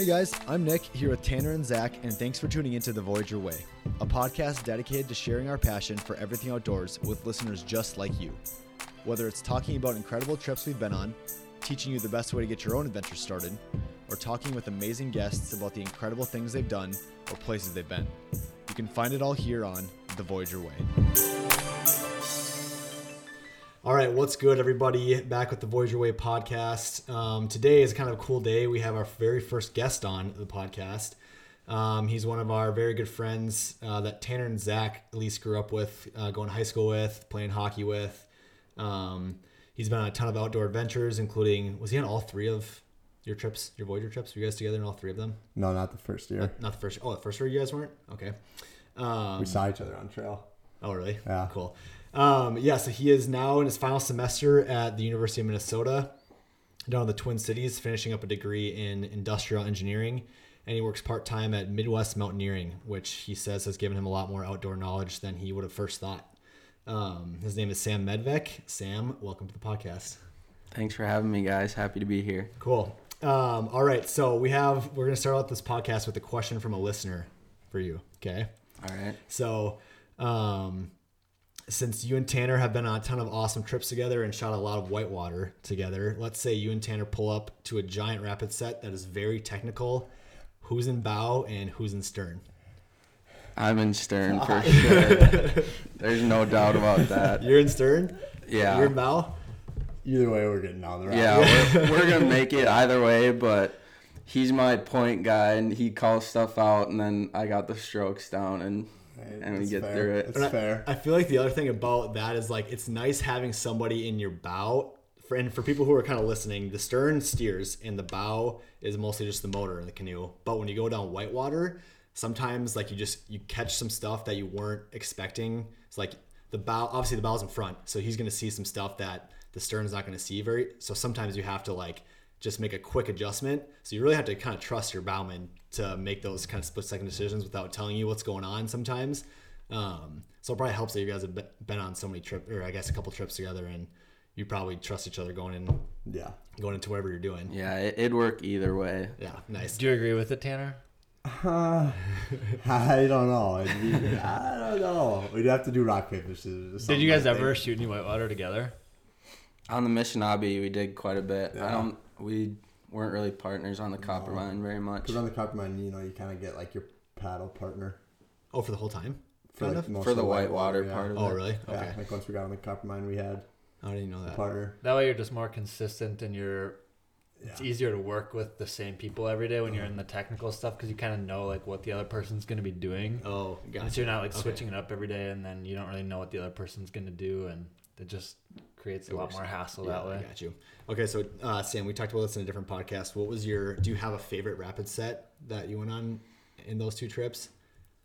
Hey guys, I'm Nick here with Tanner and Zach, and thanks for tuning into The Voyageur Way, a podcast dedicated to sharing our passion for everything outdoors with listeners just like you. Whether it's talking about incredible trips we've been on, teaching you the best way to get your own adventure started, or talking with amazing guests about the incredible things they've done or places they've been. You can find it all here on The Voyageur Way. Right, what's good, everybody? Back with the Voyageur Way podcast. Um, today is kind of a cool day. We have our very first guest on the podcast. Um, he's one of our very good friends uh, that Tanner and Zach at least grew up with, uh, going to high school with, playing hockey with. Um, he's been on a ton of outdoor adventures, including was he on all three of your trips, your Voyager trips? Were you guys together in all three of them? No, not the first year. Not the first. Oh, the first year you guys weren't. Okay. Um, we saw each other on trail. Oh, really? Yeah. Cool. Um, yeah, so he is now in his final semester at the University of Minnesota down in the Twin Cities, finishing up a degree in industrial engineering. And he works part time at Midwest Mountaineering, which he says has given him a lot more outdoor knowledge than he would have first thought. Um, his name is Sam Medvec. Sam, welcome to the podcast. Thanks for having me, guys. Happy to be here. Cool. Um, all right, so we have we're gonna start out this podcast with a question from a listener for you. Okay. All right. So, um, since you and Tanner have been on a ton of awesome trips together and shot a lot of whitewater together, let's say you and Tanner pull up to a giant rapid set that is very technical. Who's in bow and who's in stern? I'm in stern for sure. There's no doubt about that. You're in stern. Yeah. You're in bow. Either way, we're getting on the route. Yeah, we're, we're gonna make it either way, but he's my point guy, and he calls stuff out, and then I got the strokes down, and and we get fair. through it. That's And I- fair. I feel like the other thing about that is like it's nice having somebody in your bow. For, and for people who are kind of listening, the stern steers and the bow is mostly just the motor in the canoe. But when you go down whitewater, sometimes like you just you catch some stuff that you weren't expecting. It's like the bow, obviously the bow's in front, so he's gonna see some stuff that the stern's not gonna see very. So sometimes you have to like just make a quick adjustment. So you really have to kind of trust your bowman to make those kind of split second decisions without telling you what's going on sometimes. Um, so it probably helps that you guys have been on so many trips, or I guess a couple trips together, and you probably trust each other going in, Yeah. going into whatever you're doing. Yeah, it, it'd work either way. Yeah, nice. Do you agree with it, Tanner? Uh, I don't know. It'd be- I don't know. We'd have to do rock paper scissors. Did you guys I ever think. shoot any whitewater together? On the Missinaibi, we did quite a bit. Yeah. I don't. We weren't really partners on the Coppermine very much. Because on the Coppermine, you know, you kind of get like your paddle partner Oh, for the whole time? for, Kind like, of? most For of the white water yeah. part of Oh, it. really? Yeah, Okay. like once we got on the Coppermine, we had I didn't know a that. partner. That way, you're just more consistent, and you're. It's Yeah. easier to work with the same people every day when you're uh-huh. in the technical stuff because you kind of know like what the other person's going to be doing. Oh, And gotcha. so you're not like Okay. switching it up every day, and then you don't really know what the other person's going to do, and it just creates a It lot works. more hassle Yeah, that I way. got you. Okay, so uh, Sam, we talked about this in a different podcast. What was your? Do you have a favorite rapid set that you went on in those two trips?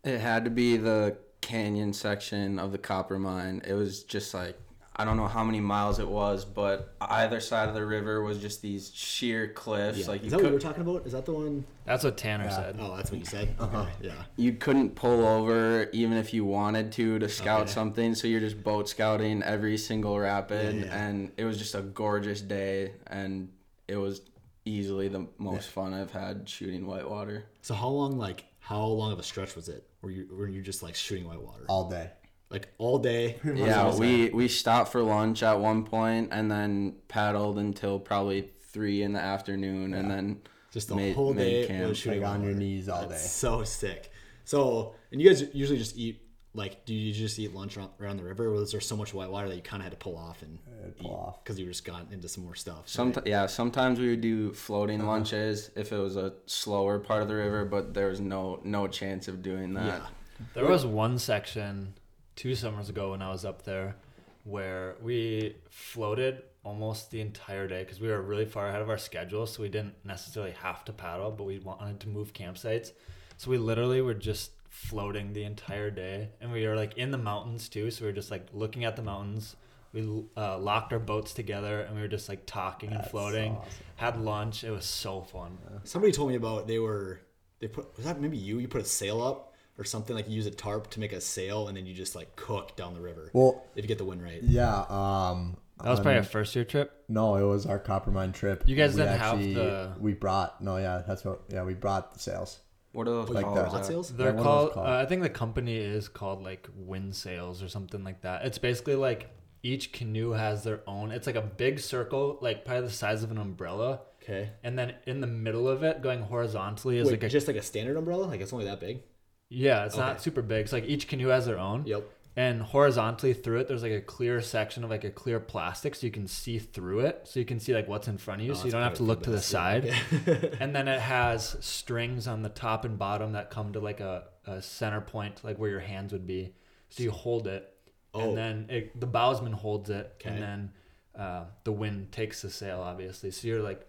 It had to be the canyon section of the Coppermine. It was just like I don't know how many miles it was, but either side of the river was just these sheer cliffs. Yeah. Like you is that what you could, were talking about? Is that the one? That's what Tanner Yeah. said. Oh, that's what you said. Uh-huh. Yeah. you couldn't pull over even if you wanted to to scout Okay. something so you're just boat scouting every single rapid Yeah, yeah. and it was just a gorgeous day and it was easily the most fun i've had shooting whitewater So how long, like, how long of a stretch was it? Were you were you just like shooting whitewater, all day. Like all day? yeah we we stopped for lunch at one point and then paddled until probably three in the afternoon and then Just the made- whole day camp. was shooting Like on your knees all That's day. So sick. So, and you guys usually just eat like, do you just eat lunch around, around the river? Or was there so much white water that you kind of had to pull off and I'd pull off. because you just got into some more stuff? Some, right? yeah, sometimes we would do floating Uh-huh. lunches if it was a slower part of the river, but there was no no chance of doing that. yeah. There was one section two summers ago when I was up there where we floated almost the entire day because we were really far ahead of our schedule, so we didn't necessarily have to paddle, but we wanted to move campsites. So we literally were just floating the entire day, and we were like in the mountains too. So we were just like looking at the mountains. We uh, locked our boats together, and we were just like talking and That's floating. awesome. Had lunch. It was so fun. Somebody told me about they were they put was that maybe you? You put a sail up or something like you use a tarp to make a sail and then you just like cook down the river. Well, if you get the wind right. yeah. Um, That was probably a first year trip. No, it was our Coppermine trip. You guys We didn't have the- We brought no, yeah, that's what. Yeah, we brought the sails. What are those Like called? the Is hot that- sales? They're what are those called. called? Uh, I think the company is called like Wind Sails or something like that. It's basically like each canoe has their own. It's like a big circle, like probably the size of an umbrella, Okay. and then in the middle of it, going horizontally, is Wait, like a just like a standard umbrella? Like it's only that big? Yeah. It's Okay. not super big. It's like each canoe has their own, Yep. and horizontally through it, there's like a clear section of like a clear plastic, so you can see through it, so you can see like what's in front of you, Oh, so you don't have to look to the side. And then it has strings on the top and bottom that come to like a, a center point like where your hands would be so you hold it Oh. and then it, the bowsman holds it Okay. and then uh, the wind takes the sail obviously so you're like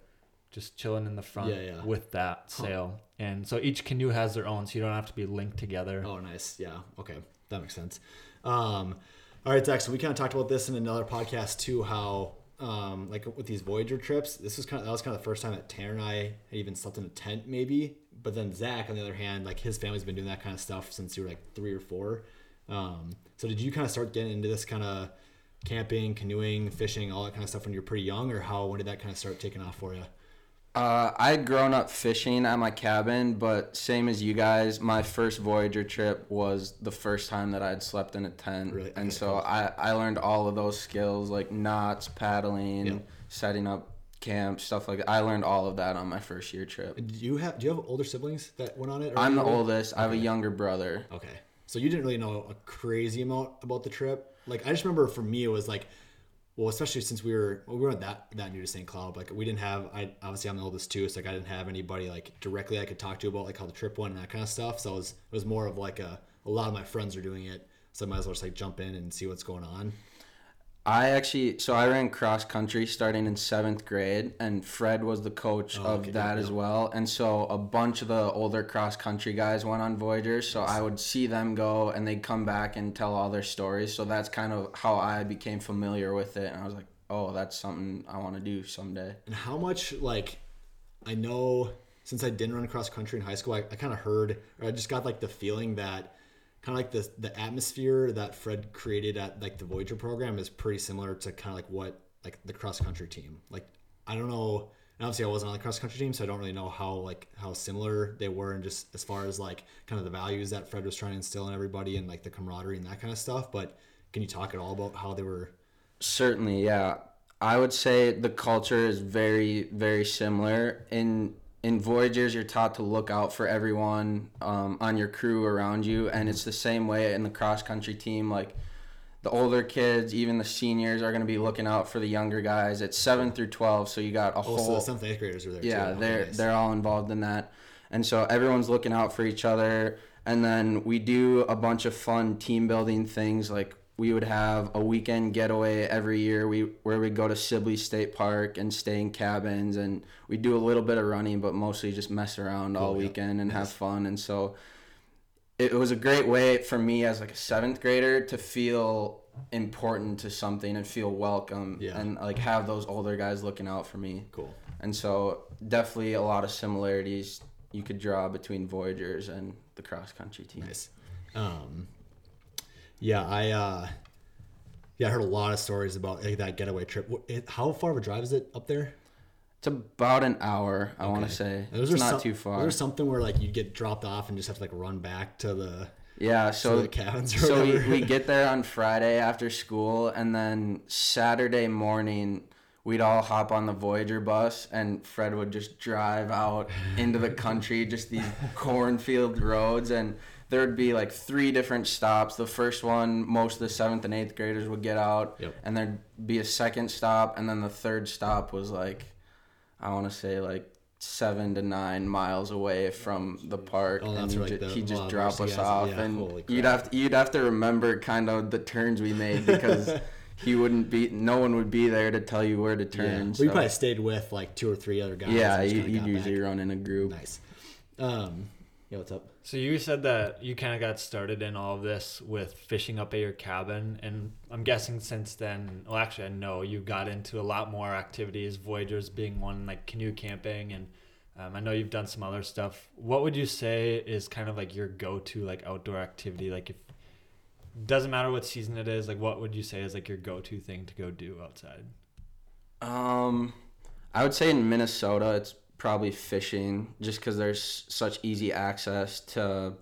just chilling in the front Yeah, yeah. with that Huh. sail and so each canoe has their own so you don't have to be linked together Oh, nice. Yeah. Okay. That makes sense. Um, all right, Zach. So we kind of talked about this in another podcast too. How um, like with these Voyager trips, this was kind of that was kind of the first time that Tanner and I had even slept in a tent, maybe. But then Zach, on the other hand, like his family's been doing that kind of stuff since you were like three or four. Um, so did you kind of start getting into this kind of camping, canoeing, fishing, all that kind of stuff when you were pretty young, or how when did that kind of start taking off for you? Uh, I had grown up fishing at my cabin, but same as you guys, my first Voyager trip was the first time that I had slept in a tent, Really? and Okay, so. I, I learned all of those skills like knots, paddling, Yeah. setting up camp, stuff like that. I learned all of that on my first year trip. Do you have Do you have older siblings that went on it? or I'm the oldest. I have a younger brother. Okay. So you didn't really know a crazy amount about the trip. Like I just remember for me it was like well, especially since we were well, we weren't that that new to St. Cloud. Like we didn't have I obviously I'm the oldest too, so like I didn't have anybody like directly I could talk to about like how the trip went and that kind of stuff. So it was it was more of like a a lot of my friends are doing it. So I might as well just like jump in and see what's going on. I actually, so I ran cross country starting in seventh grade, and Fred was the coach Oh, of okay, that yeah, as well. And so a bunch of the older cross country guys went on Voyagers, so I would see them go, and they'd come back and tell all their stories. So that's kind of how I became familiar with it, and I was like, oh, that's something I want to do someday. And how much like I know since I didn't run cross country in high school, I, I kind of heard or I just got like the feeling that kind of like the the atmosphere that Fred created at like the Voyager program is pretty similar to kind of like what like the cross country team. Like I don't know. Obviously, I wasn't on the cross country team, so I don't really know how like how similar they were, and just as far as like kind of the values that Fred was trying to instill in everybody, and like the camaraderie and that kind of stuff. But can you talk at all about how they were? Certainly, yeah. I would say the culture is very, very similar. In in Voyagers, you're taught to look out for everyone um, on your crew around you, and it's the same way in the cross country team. Like the older kids, even the seniors, are going to be looking out for the younger guys. It's seven through twelve, so you got a Oh, whole so seventh, eighth graders were there. yeah, too. They're they're all involved in that, and so everyone's looking out for each other. And then we do a bunch of fun team building things. Like we would have a weekend getaway every year. We where we go to Sibley State Park and stay in cabins, and we do a little bit of running, but mostly just mess around all Cool, yeah. weekend and have fun. And so it was a great way for me as like a seventh grader to feel important to something and feel welcome Yeah. and like have those older guys looking out for me. cool. And so definitely a lot of similarities you could draw between Voyagers and the cross country team. Nice. Um, yeah, I uh, yeah, I heard a lot of stories about like, that getaway trip. It- How far of a drive is it up there? It's about an hour, I want Okay. to say. Those It's not some- too far. Was something where like you get dropped off and just have to like run back to the Yeah, so the cabins or so we, we get there on Friday after school, and then Saturday morning we'd all hop on the Voyager bus, and Fred would just drive out into the country, just these cornfield roads, and there would be like three different stops. The first one, most of the seventh and eighth graders would get out, Yep. and there'd be a second stop, and then the third stop was like, I want to say like seven to nine miles away from the park, Oh, and that's he'd right, ju- he'd just wow, drop us off, yeah, and you'd have to, you'd have to remember kind of the turns we made because he wouldn't be, no one would be there to tell you where to turn. You so- probably stayed with like two or three other guys. yeah, you, you'd usually back. run in a group. Nice. Um, yeah, what's up? So you said that you kind of got started in all of this with fishing up at your cabin, and I'm guessing since then, well, actually, I know you got into a lot more activities, Voyagers being one, like canoe camping, and um, I know you've done some other stuff. What would you say is kind of like your go-to like outdoor activity? Like if doesn't matter what season it is. Like, what would you say is like your go-to thing to go do outside? Um, I would say in Minnesota, it's probably fishing, just because there's such easy access to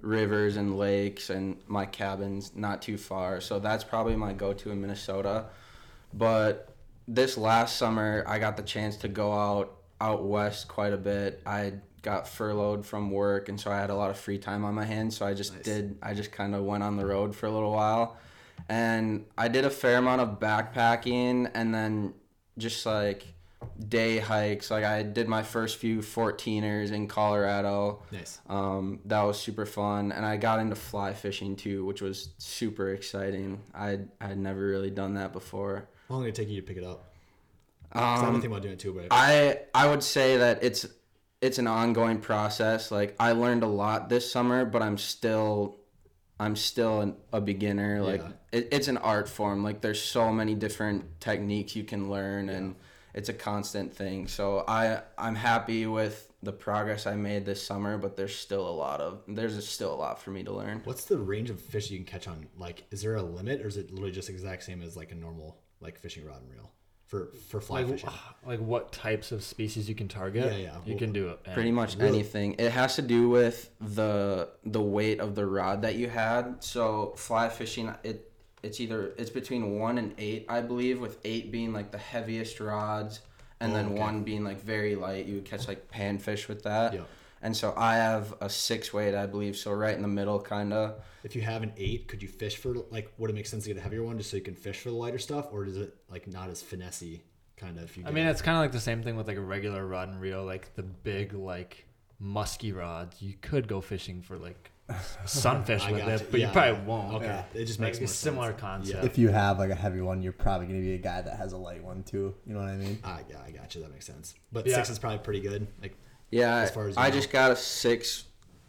rivers and lakes, and my cabin's not too far. So that's probably my go-to in Minnesota. But this last summer, I got the chance to go out out west quite a bit. I got furloughed from work, and so I had a lot of free time on my hands. So I just Nice. did. I just kind of went on the road for a little while, and I did a fair amount of backpacking, and then just like day hikes. Like I did my first few 14ers in Colorado. Nice. Um, that was super fun, and I got into fly fishing too, which was super exciting. I I had never really done that before. How long did it take you to pick it up? 'Cause I've been Um, thinking about doing it too, but I I would say that it's it's an ongoing process. Like I learned a lot this summer, but I'm still I'm still an, a beginner. Like Yeah. it, it's an art form. Like there's so many different techniques you can learn, and it's a constant thing. So I I'm happy with the progress I made this summer, but there's still a lot of there's still a lot for me to learn. what's the range of fish you can catch on? Like, is there a limit, or is it literally just exact same as like a normal like fishing rod and reel for for fly Like, fishing? like what types of species you can target? Yeah, yeah. You Well, can do it. pretty much Really? anything it has to do with the the weight of the rod that you had so fly fishing it it's either it's between one and eight i believe with eight being like the heaviest rods and Oh, then okay. one being like very light you would catch like panfish with that Yeah. and so i have a six weight i believe so right in the middle kind of If you have an eight, could you fish for like? Would it make sense to get a heavier one just so you can fish for the lighter stuff, or is it like not as finessey kind of? If you, I get- mean, it's kind of like the same thing with like a regular rod and reel, like the big like musky rods. You could go fishing for like sunfish I with gotcha. it, but Yeah. you probably won't. okay, it just Like makes a similar sense. concept. If you have like a heavy one, you're probably gonna be a guy that has a light one too. You know what I mean? Ah, yeah, I got you. That makes sense. But Yeah. six is probably pretty good. Like, yeah As far as i know. just got a six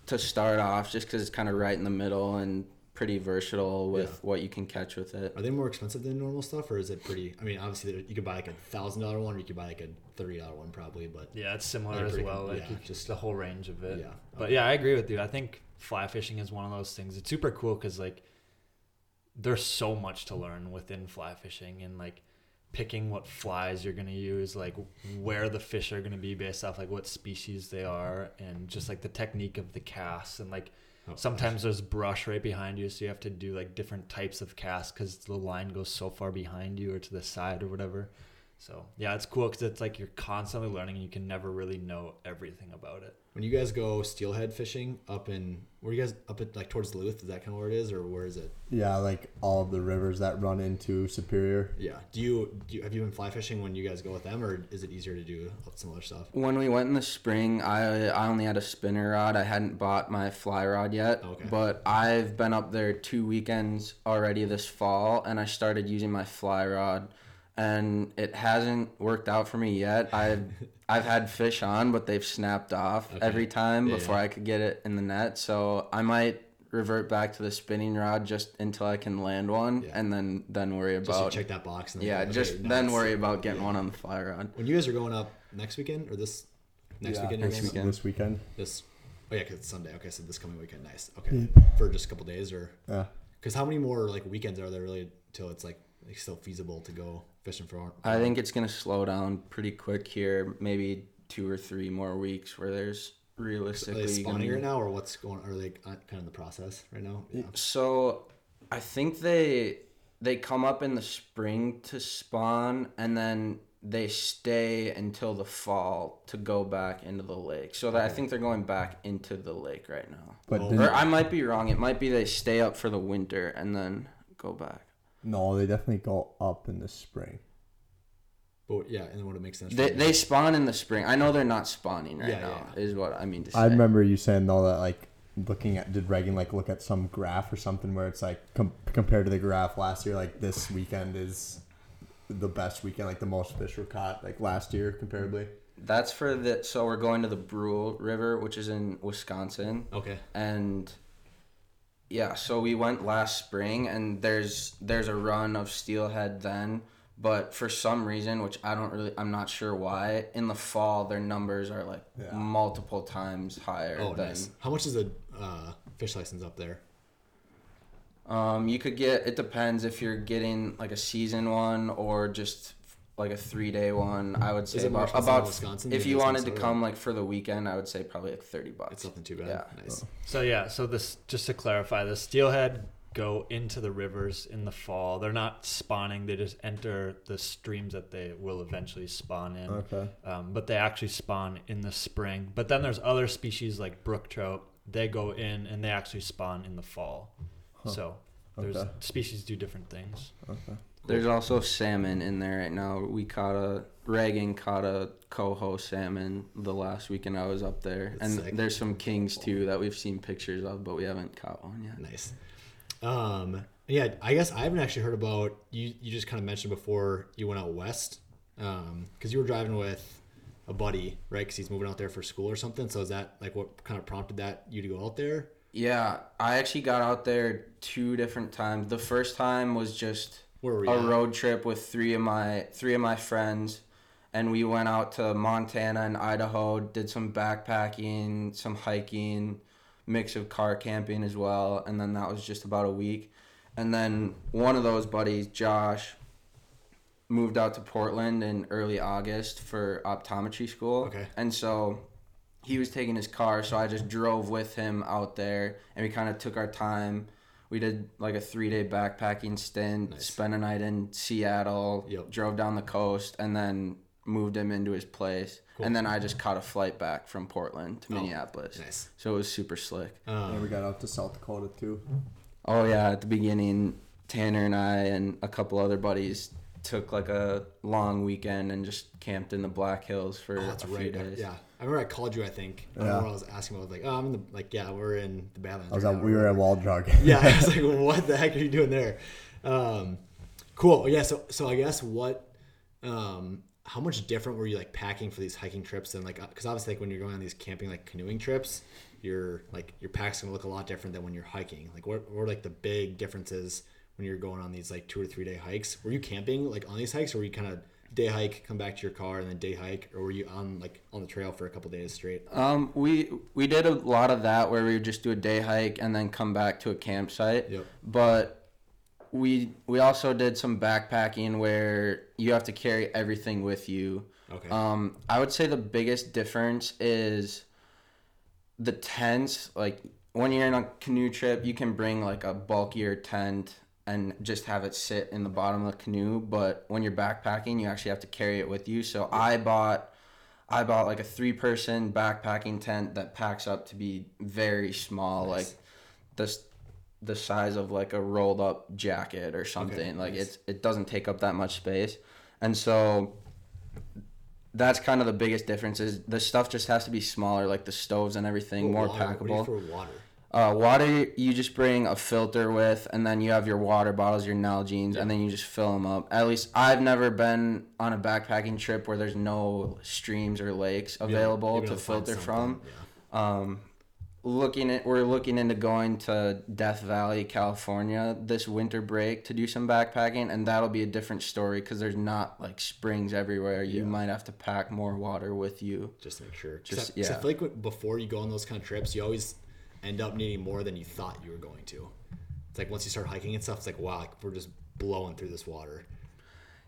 to start off just because it's kind of right in the middle and pretty versatile with Yeah. what you can catch with it are they more expensive than normal stuff, or is it pretty? I mean, obviously, you could buy like a thousand dollar one, or you could buy like a thirty dollar one, probably. But Yeah, it's similar as well. com- Like yeah, just- just the whole range of it. Yeah, But yeah, I agree with you. I think fly fishing is one of those things. It's super cool because like there's so much to learn within fly fishing and like picking what flies you're gonna use, like where the fish are gonna be based off like what species they are, and just like the technique of the casts and like. Oh, Sometimes there's brush right behind you, so you have to do like different types of casts because the line goes so far behind you or to the side or whatever. So yeah, it's cool because it's like you're constantly learning and you can never really know everything about it. When you guys go steelhead fishing up in, where you guys up at like towards Duluth, is that kind of where it is, or where is it? Yeah, like all of the rivers that run into Superior. Yeah. Do you, do you have you been fly fishing when you guys go with them, or is it easier to do some other stuff? When we went in the spring, I I only had a spinner rod. I hadn't bought my fly rod yet. Okay. But I've been up there two weekends already this fall, and I started using my fly rod, and it hasn't worked out for me yet. I've I've had fish on, but they've snapped off Okay. every time Yeah, before yeah. I could get it in the net. So I might revert back to the spinning rod just until I can land one, Yeah. and then then worry Just about check that box. And then yeah, go, just okay, then worry about getting Yeah. one on the fly rod. When you guys are going up next weekend or this next Yeah, weekend? next weekend. This weekend. This. Oh yeah, 'cause it's Sunday. Okay, so this coming weekend. Nice. Okay, Yep. for just a couple days, or Yeah. because how many more like weekends are there really till it's like, like still feasible to go fishing for? I think it's gonna slow down pretty quick here. Maybe two or three more weeks where there's Are realistically. they gonna spawning be- right now, or what's going? Are they kind of in the process right now? Yeah. So, I think they they come up in the spring to spawn, and then they stay until the fall to go back into the lake. So that I think they're going back into the lake right now. But Oh. didn't- Or I might be wrong. It might be they stay up for the winter and then go back. No, they definitely go up in the spring. But yeah, and then would it make sense? They, they spawn in the spring. I know they're not spawning right Yeah, now. yeah. Is what I mean to say. I remember you saying though that like looking at did Reagan like look at some graph or something where it's like com- compared to the graph last year, like this weekend is the best weekend, like the most fish were caught like last year comparably. That's for the. So we're going to the Brule River, which is in Wisconsin, Okay. and yeah. So we went last spring, and there's there's a run of steelhead then, but for some reason, which I don't really, I'm not sure why. In the fall, their numbers are like Yeah. multiple times higher Oh, than. nice. How much is a uh, fish license up there? Um, you could get. It depends if you're getting like a season one or just like a three day one. I would say about, about Wisconsin if than you it is in wanted to Minnesota? come like for the weekend, I would say probably like thirty bucks. It's nothing too bad. Yeah. Nice. So yeah, so this just to clarify, the steelhead go into the rivers in the fall. They're not spawning; they just enter the streams that they will eventually spawn in. Okay. Um, but they actually spawn in the spring. But then there's other species like brook trout. They go in and they actually spawn in the fall. So there's Okay. species do different things. Okay. There's also salmon in there right now. We caught a Reagan caught a coho salmon the last weekend I was up there, That's and sick. there's some kings too that we've seen pictures of, but we haven't caught one yet. Nice. Um, yeah, I guess I haven't actually heard about you. You just kind of mentioned before you went out west, because you were driving with a buddy, right? Because he's moving out there for school or something. So is that like what kind of prompted that you to go out there? Yeah, I actually got out there two different times. The first time was just Where were a at? road trip with three of my three of my friends and we went out to Montana and Idaho, did some backpacking, some hiking, mix of car camping as well, and then that was just about a week. And then one of those buddies, Josh, moved out to Portland in early August for optometry school. Okay. And so he was taking his car, so I just drove with him out there, and we kind of took our time. We did like a three day backpacking stint, Nice. spent a night in Seattle, Yep. drove down the coast, and then moved him into his place. And then I just caught a flight back from Portland to Oh, Minneapolis. nice. So it was super slick. And we Um, got out to South Dakota too. Oh yeah, at the beginning, Tanner and I and a couple other buddies took like a long weekend and just camped in the Black Hills for oh, that's a few right. days. Yeah, I remember I called you. I think. I Yeah. remember I was asking about like, oh, I'm in the like, yeah, we're in the Badlands. I was right now, we were at. Wall yeah, I was like, what the heck are you doing there? Um, cool. Yeah. So, so I guess what, um, how much different were you like packing for these hiking trips than like, because obviously like when you're going on these camping like canoeing trips, your like your pack's gonna look a lot different than when you're hiking. Like, what are like the big differences when you're going on these like two or three day hikes? Were you camping like on these hikes, or were you kind of day hike, come back to your car, and then day hike, or were you on like on the trail for a couple days straight? Um, we we did a lot of that where we would just do a day hike and then come back to a campsite. Yep. But we we also did some backpacking where you have to carry everything with you. Okay. Um, I would say the biggest difference is the tents. Like when you're in a canoe trip, you can bring like a bulkier tent and just have it sit in the bottom of the canoe. But when you're backpacking, you actually have to carry it with you. So I bought. I bought like a three person backpacking tent that packs up to be very small, Nice. like this the size of like a rolled up jacket or something. like nice. it's it doesn't take up that much space. And so that's kind of the biggest difference is the stuff just has to be smaller, like the stoves and everything, more Water, what do you packable. for water? Uh, water you just bring a filter with, and then you have your water bottles, your Nalgene's, and then you just fill them up. At least I've never been on a backpacking trip where there's no streams or lakes available Maybe to I'll filter from. yeah. Um, looking at we're looking into going to Death Valley, California this winter break to do some backpacking, and that'll be a different story because there's not like springs everywhere. You Yeah. might have to pack more water with you. just to make sure. Just- Just, I yeah. feel like before you go on those kind of trips, you always end up needing more than you thought you were going to. It's like once you start hiking and stuff, it's like wow, like we're just blowing through this water.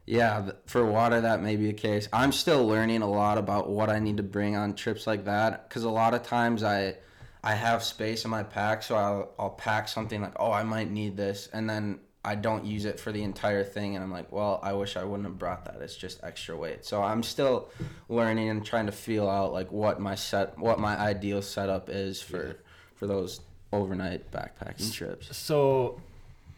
Yeah, for water that may be the case. I'm still learning a lot about what I need to bring on trips like that because a lot of times I I have space in my pack, so I'll I'll pack something like oh I might need this, and then I don't use it for the entire thing, and I'm like well I wish I wouldn't have brought that. It's just extra weight. So I'm still learning and trying to feel out like what my set what my ideal setup is for for those overnight backpacking trips. So,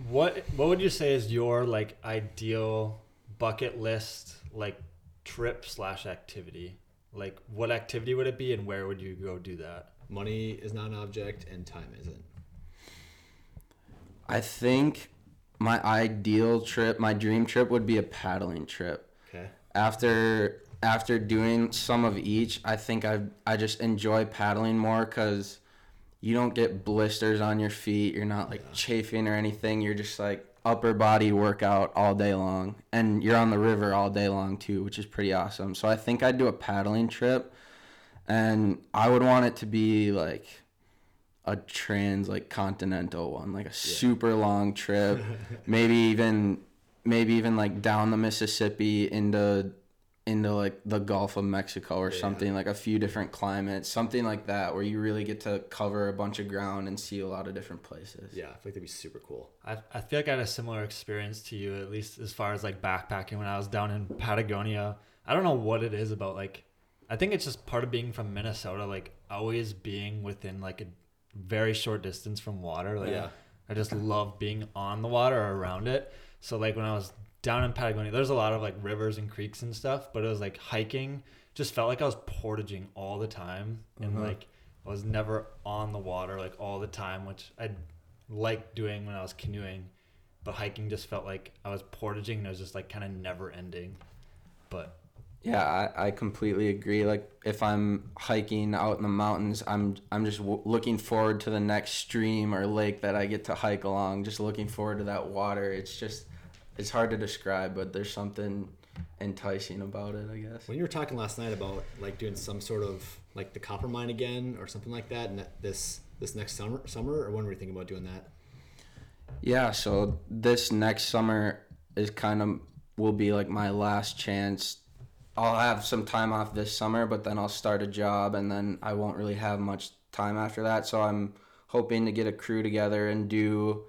what what would you say is your like ideal bucket list like trip slash activity? Like, what activity would it be, and where would you go do that? Money is not an object, and time isn't. I think my ideal trip, my dream trip would be a paddling trip. Okay. After after doing some of each, I think I I just enjoy paddling more cuz you don't get blisters on your feet. You're not like chafing or anything. You're just like upper body workout all day long and you're on the river all day long too, which is pretty awesome. So I think I'd do a paddling trip and I would want it to be like a trans like continental one, like a super long trip, maybe even maybe even like down the Mississippi into into like the Gulf of Mexico or something like a few different climates, something like that where you really get to cover a bunch of ground and see a lot of different places. Yeah, I feel like that'd be super cool. I, I feel like I had a similar experience to you, at least as far as like backpacking when I was down in Patagonia. I don't know what it is about like, I think it's just part of being from Minnesota, like always being within like a very short distance from water. Like, Yeah. I just love being on the water or around it. So like when I was down in Patagonia, there's a lot of like rivers and creeks and stuff, but it was like hiking. Just felt like I was portaging all the time, and uh-huh. like I was never on the water like all the time, which I liked doing when I was canoeing. But hiking just felt like I was portaging, and it was just like kind of never ending. But Yeah, I, I completely agree. Like if I'm hiking out in the mountains, I'm I'm just w- looking forward to the next stream or lake that I get to hike along. Just looking forward to that water. It's just it's hard to describe, but there's something enticing about it, I guess. When you were talking last night about like doing some sort of like the Coppermine again or something like that, and this this next summer, summer, or when were you thinking about doing that? Yeah, so this next summer is kind of will be like my last chance. I'll have some time off this summer, but then I'll start a job and then I won't really have much time after that. So I'm hoping to get a crew together and do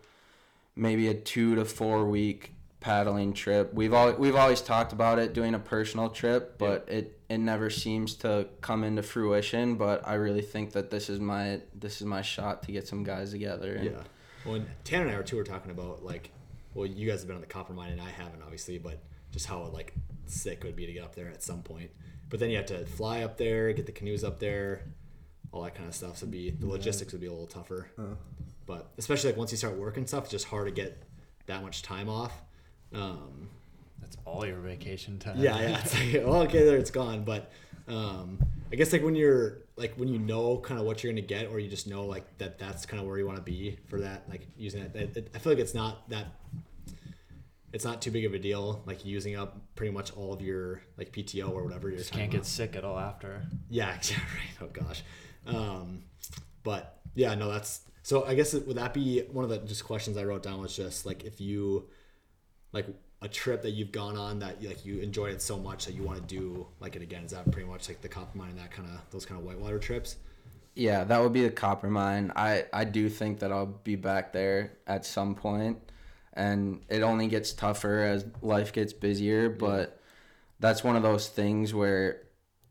maybe a 2 to 4 week paddling trip. We've all we've always talked about it doing a personal trip, but it it never seems to come into fruition, but I really think that this is my this is my shot to get some guys together. and- Yeah. Well, and Tanner and I were too were talking about like, well, you guys have been on the Coppermine and I haven't obviously, but just how like sick it would be to get up there at some point. But then you have to fly up there, get the canoes up there, all that kind of stuff. So it'd be the logistics would be a little tougher. Uh-huh. But especially like once you start working stuff, it's just hard to get that much time off. Um, that's all your vacation time. yeah, yeah. It's like, well, okay, there it's gone. But um, I guess like when you're like when you know kind of what you're gonna get, or you just know like that that's kind of where you want to be for that, like using it. It, it. I feel like it's not that. It's not too big of a deal, like using up pretty much all of your like PTO or whatever you're. just can't get sick at all after. Yeah, exactly. Right. Oh gosh. Um, but yeah, no, that's so. I guess it, would that be one of the just questions I wrote down was just like if you like a trip that you've gone on that like you enjoyed it so much that you want to do like it again. Is that pretty much like the Coppermine and that kind of those kind of whitewater trips? Yeah, that would be the Coppermine. I, I do think that I'll be back there at some point, and it only gets tougher as life gets busier. But that's one of those things where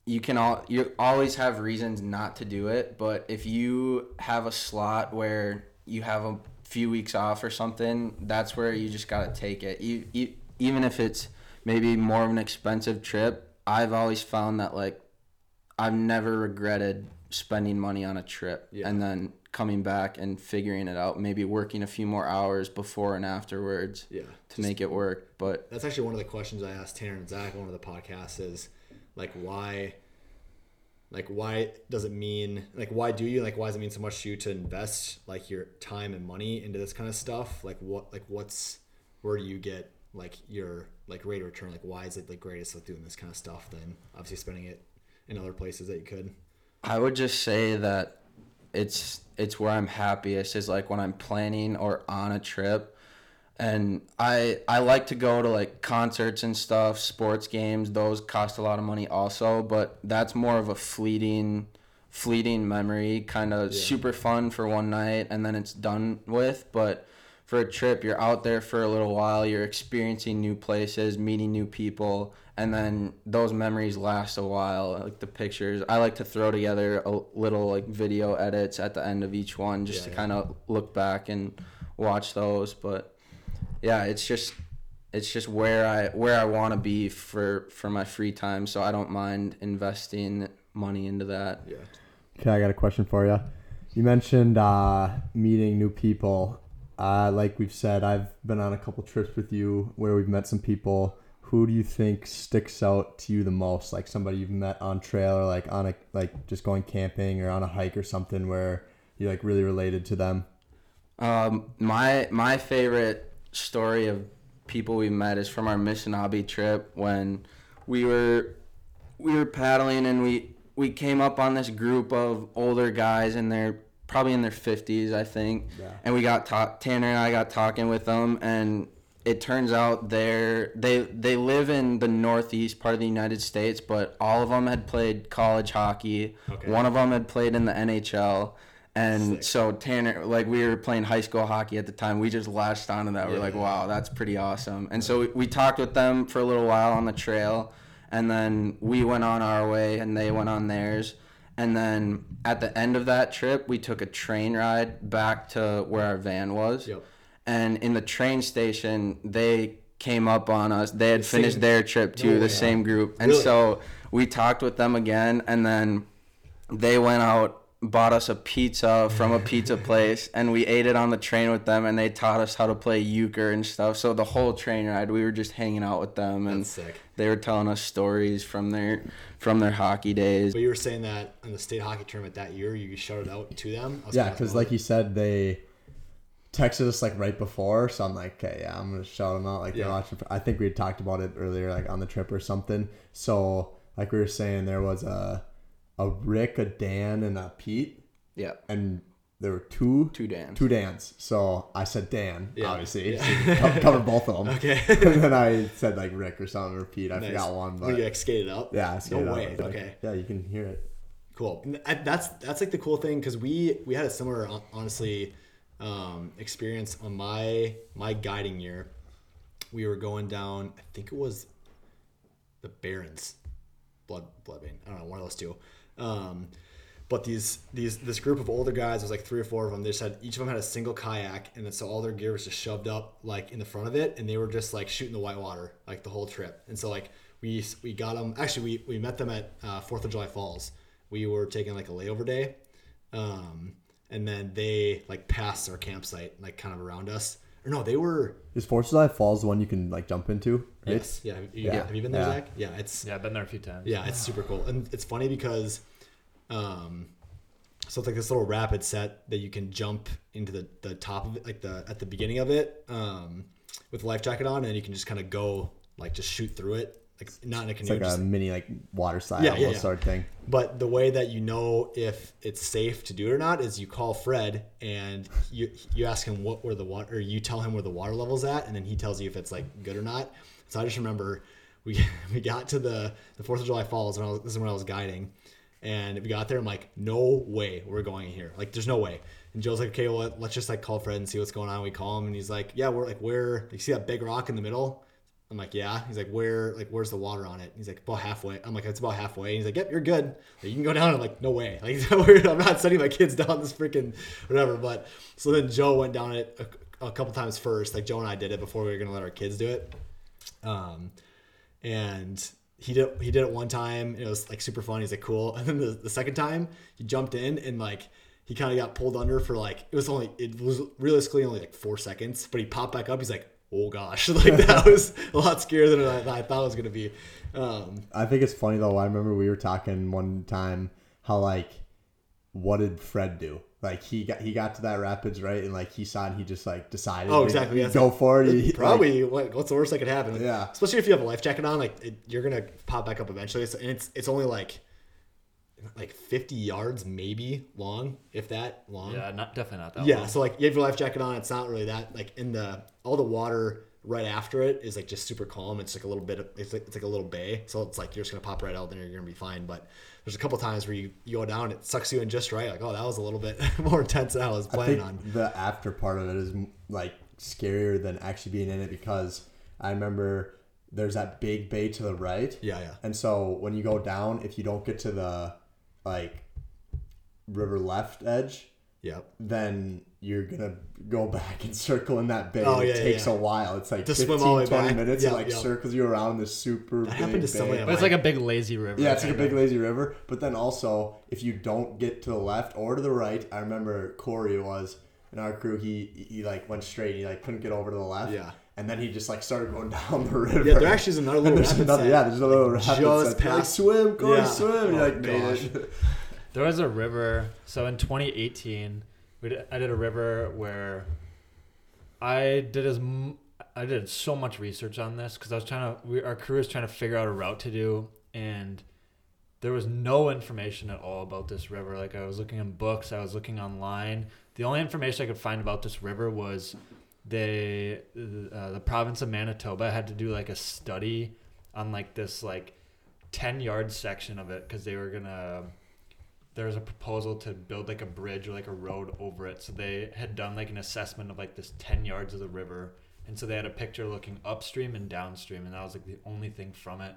you can all you always have reasons not to do it. But if you have a slot where you have a few weeks off or something, that's where you just gotta take it. You, you even if it's maybe more of an expensive trip. I've always found that like I've never regretted spending money on a trip Yeah. and then coming back and figuring it out. Maybe working a few more hours before and afterwards Yeah. to make it work. But That's actually one of the questions I asked Tanner and Zach on one of the podcasts is like why like why does it mean like why do you like why does it mean so much to you to invest like your time and money into this kind of stuff? Like what like what's where do you get like your like rate of return? Like why is it like greatest with doing this kind of stuff than obviously spending it in other places that you could? I would just say that it's it's where I'm happiest is like when I'm planning or on a trip. And I I like to go to like concerts and stuff, sports games, those cost a lot of money also, but that's more of a fleeting fleeting memory, kind of super fun for one night and then it's done with, but for a trip, you're out there for a little while, you're experiencing new places, meeting new people, and then those memories last a while. Like the pictures, I like to throw together a little like video edits at the end of each one just Yeah, to yeah. kind of look back and watch those. But yeah, it's just it's just where I where I want to be for for my free time, so I don't mind investing money into that. Yeah. Okay, I got a question for you. You mentioned uh, meeting new people. Uh, like we've said, I've been on a couple trips with you where we've met some people. Who do you think sticks out to you the most? Like somebody you've met on trail or like on a like just going camping or on a hike or something where you like really related to them. Um, my my favorite story of people we met is from our Missinaibi trip when we were we were paddling and we we came up on this group of older guys and they're probably in their 50s, I think. Yeah. And we got talk Tanner and I got talking with them and it turns out they're they they live in the northeast part of the United States, but all of them had played college hockey. Okay. One of them had played in the NHL. And Sick. so Tanner, like we were playing high school hockey at the time, we just latched onto that. We're like, wow, that's pretty awesome. And so we, we talked with them for a little while on the trail, and then we went on our way, and they went on theirs. And then at the end of that trip, we took a train ride back to where our van was. Yep. And in the train station, they came up on us. They had The same- finished their trip too, No the same group. And Really? so we talked with them again, and then they went out bought us a pizza from a pizza place and we ate it on the train with them and they taught us how to play euchre and stuff so the whole train ride we were just hanging out with them and That's sick. they were telling us stories from their from their hockey days But you were saying that in the state hockey tournament that year, you shouted out to them. Yeah, because like you said, they texted us like right before, so I'm like, okay, yeah, I'm gonna shout them out. Like they're Yeah. watching. I think we had talked about it earlier, like on the trip or something. So like we were saying, there was a a Rick, a Dan, and a Pete, yeah and there were two two dans two Dans. So I said Dan, Yeah. obviously, Yeah. so you co- covered both of them. Okay. and then I said like Rick or something or Pete. I Nice. forgot one, When but you like skated up. yeah, I skated No out way. with it. Okay. Yeah, you can hear it. Cool. And That's that's like the cool thing because we we had a similar honestly um, experience on my my guiding year. We were going down. I think it was the Berens, blood Bloodvein. I don't know one of those two. Um, but these these this group of older guys, was like three or four of them. They just had each of them had a single kayak, and so all their gear was just shoved up like in the front of it, and they were just like shooting the whitewater like the whole trip. And so like we we got them. Actually, we we met them at uh, Fourth of July Falls. We were taking like a layover day, um, and then they like passed our campsite like kind of around us. Or no, they were. Is Fourth of July Falls the one you can like jump into? Right? Yes. Yeah. Have you, Yeah. have you been there, Yeah. Zach? Yeah. It's Yeah, I've been there a few times. yeah, it's super cool, and it's funny because, um, so it's like this little rapid set that you can jump into the, the top of it, like the at the beginning of it, um, with a life jacket on, and then you can just kind of go like just shoot through it, like not in a It's canoe, like just a mini like water slide Yeah, yeah, almost yeah. sort of thing. but the way that you know if it's safe to do it or not is you call Fred and you you ask him what where the water or you tell him where the water level's at and then he tells you if it's like good or not. So I just remember we we got to the the Fourth of July Falls and I was, this is when I was guiding, and we got there. I'm like, no way we're going in here. Like, there's no way. And Joe's like, okay, well let- let's just like call Fred and see what's going on. We call him and he's like, yeah, we're like where you see that big rock in the middle. I'm like, yeah. He's like, where, like, where's the water on it? He's like, about halfway. I'm like, it's about halfway. He's like, yep, you're good. Like, you can go down. I'm like, no way. Like, I'm not sending my kids down this freaking whatever. But so then Joe went down it a, a couple times first. Like Joe and I did it before we were gonna let our kids do it. Um, and he did he did it one time. It was like super fun. He's like, cool. And then the, the second time he jumped in and like he kind of got pulled under for like it was only it was realistically only like four seconds, but he popped back up. He's like, oh gosh, like that was a lot scarier than I, I thought it was gonna be. Um, I think it's funny though. I remember we were talking one time how like, what did Fred do? Like he got he got to that rapids right, and like he saw it, he just like decided. Oh, exactly. Go for it. He- like, probably what, what's the worst that could happen? Yeah. especially if you have a life jacket on, like it, you're gonna pop back up eventually. And it's it's only like like 50 yards maybe long, if that long. Yeah, not definitely not that. Yeah, long. so like you have your life jacket on, it's not really that like in the all the water right after it is like just super calm. It's like a little bit of it's like it's like a little bay, so it's like you're just gonna pop right out, then you're gonna be fine. But there's a couple times where you, you go down, it sucks you in just right. Like oh, that was a little bit more intense than I was I planning think on. the after part of it is like scarier than actually being in it because I remember there's that big bay to the right. Yeah, yeah. And so when you go down, if you don't get to the like river left edge, Yep. then you're gonna go back and circle in that bay. Oh, it yeah, yeah, takes yeah. a while. It's like To 15, swim all the way 20 back. minutes. Yeah, it like yeah. circles you around this super That big happened to bay. somebody but it's like a big lazy river. Yeah, it's like a big lazy river. But then also, if you don't get to the left or to the right, I remember Corey was in our crew. He he like went straight. He like couldn't get over to the left. Yeah. And then he just like started going down the river. Yeah, there actually is another little there's rapid another, set, yeah, there's another little like, rapid just set. You're like, swim, go Yeah. swim. And Oh, like, made gosh. There was a river. So in 2018, we did, I did a river where I did as I did so much research on this because I was trying to. We, our crew was trying to figure out a route to do, and there was no information at all about this river. Like I was looking in books, I was looking online. The only information I could find about this river was they uh, the province of Manitoba had to do like a study on like this like 10 yard section of it because they were gonna there was a proposal to build like a bridge or like a road over it. So they had done like an assessment of like this 10 yards of the river. And so they had a picture looking upstream and downstream and that was like the only thing from it.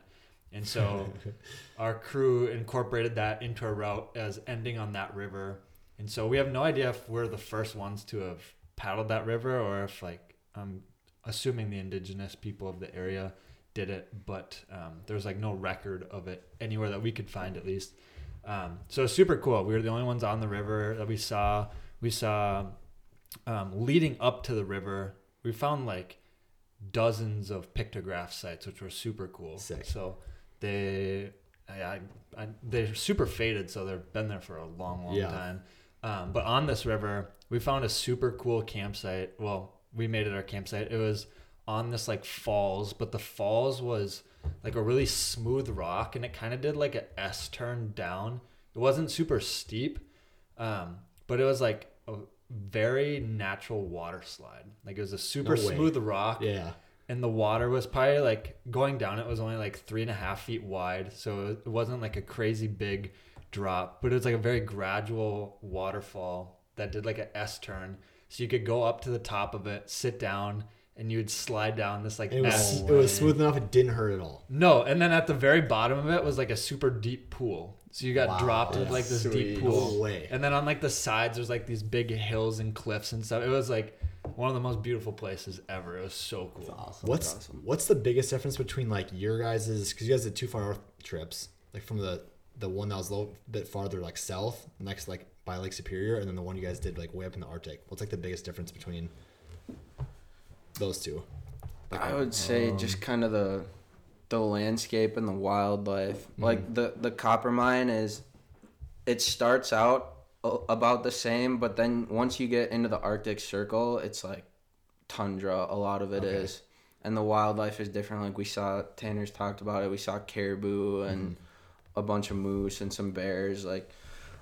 And so our crew incorporated that into our route as ending on that river. And so we have no idea if we're the first ones to have paddled that river or if like i'm assuming the indigenous people of the area did it, but um, there's like no record of it anywhere that we could find at least. Um, so super cool. We were the only ones on the river that we saw. We saw um, leading up to the river. We found like dozens of pictograph sites, which were super cool. Sick. So they, I, I, I, they're super faded, so they've been there for a long, long Yeah. time. Um, but on this river, we found a super cool campsite. Well, we made it our campsite. It was on this like falls, but the falls was like a really smooth rock, and it kind of did like a S turn down. It wasn't super steep, um, but it was like a very natural water slide. Like it was a super No smooth rock, Yeah. and the water was probably like going down. It was only like three and a half feet wide, so it wasn't like a crazy big drop, but it was like a very gradual waterfall that did like a S turn. So you could go up to the top of it, sit down, and you would slide down this like And it was S. it was smooth enough. It didn't hurt at all. No, and then at the very bottom of it was like a super deep pool. So you got Wow, dropped into like this deep pool. No way. And then on like the sides, there's like these big hills and cliffs and stuff. It was like one of the most beautiful places ever. It was so cool. Awesome. What's awesome. what's the biggest difference between like your guys's because you guys did two far north trips, like from the the one that was a little bit farther like south, next like by Lake Superior, and then the one you guys did like way up in the Arctic. What's like the biggest difference between those two? I would say Um, just kind of the the landscape and the wildlife. Like the the Coppermine is it starts out about the same, but then once you get into the Arctic Circle, it's like tundra. A lot of it is, Okay. and the wildlife is different. Like we saw Tanner's talked about it. We saw caribou and a bunch of moose and some bears. Like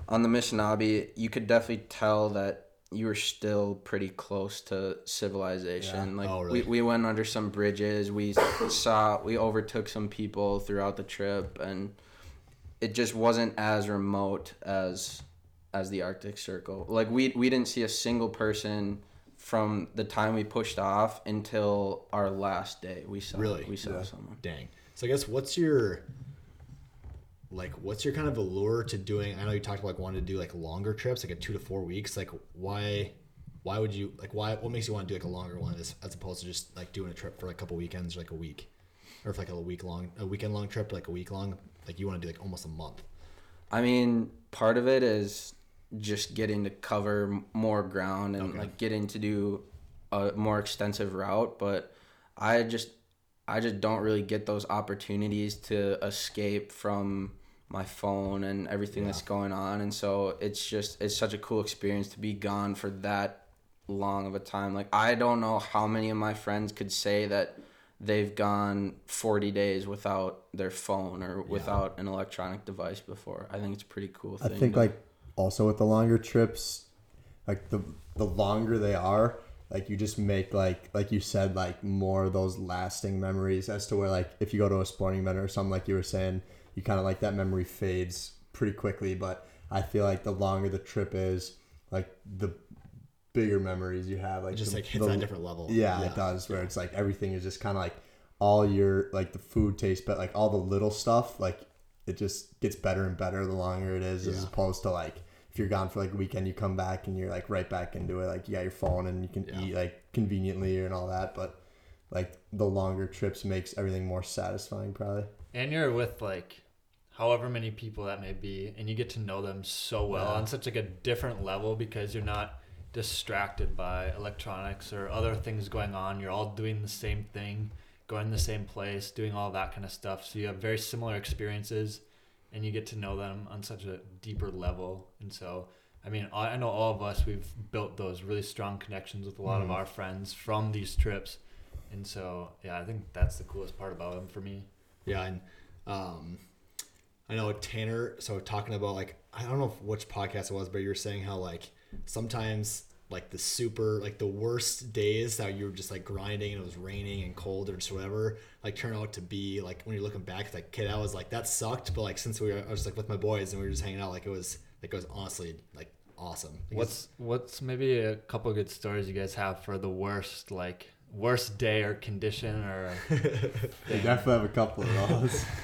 on the Missinaibi, you could definitely tell that you were still pretty close to civilization. Yeah. Like Oh, really? we, we went under some bridges. We saw we overtook some people throughout the trip, and it just wasn't as remote as as the Arctic Circle. Like we we didn't see a single person from the time we pushed off until our last day. We saw Really? we saw Yeah. someone. Dang. So I guess what's your like what's your kind of allure to doing I know you talked about like wanting to do like longer trips, like a two to four weeks. Like why why would you like why what makes you want to do like a longer one as, as opposed to just like doing a trip for like a couple weekends or like a week? Or if like a week long a weekend long trip, like a week long, like you want to do like almost a month. I mean, part of it is just getting to cover more ground and Okay. like getting to do a more extensive route, but I just I just don't really get those opportunities to escape from my phone and everything that's going on and so it's just it's such a cool experience to be gone for that long of a time. Like I don't know how many of my friends could say that they've gone 40 days without their phone or without an electronic device before. I think it's a pretty cool I think to- like also with the longer trips, like the the longer they are, like you just make like like you said like more of those lasting memories as to where like if you go to a sporting event or something like you were saying, you kind of like that memory fades pretty quickly. But I feel like the longer the trip is, like the bigger memories you have, like It just the- like hits the- on a different level. yeah, it does. Where it's like everything is just kind of like all your like the food taste, but like all the little stuff, like it just gets better and better the longer it is, as opposed to like if you're gone for like a weekend, you come back and you're like right back into it. Like you got your phone and you can Yeah. eat like conveniently and all that, but like the longer trips makes everything more satisfying, probably. And you're with like however many people that may be, and you get to know them so well Yeah. on such like a different level because you're not distracted by electronics or other things going on. You're all doing the same thing, going the same place, doing all that kind of stuff. So you have very similar experiences, and you get to know them on such a deeper level. And so, I mean, I I know all of us we've built those really strong connections with a lot of Mhm. our friends from these trips. And so, yeah, I think that's the coolest part about them for me. Yeah, and um, I know Tanner. So talking about like I don't know which podcast it was, but you were saying how like sometimes like the super like the worst days that you were just like grinding and it was raining and cold or just whatever like turn out to be like when you're looking back it's like kid I was like that sucked but like since we were I was like with my boys and we were just hanging out like it was like it was honestly like awesome. Like, What's what's maybe a couple good stories you guys have for the worst like worst day or condition or We definitely have a couple of those.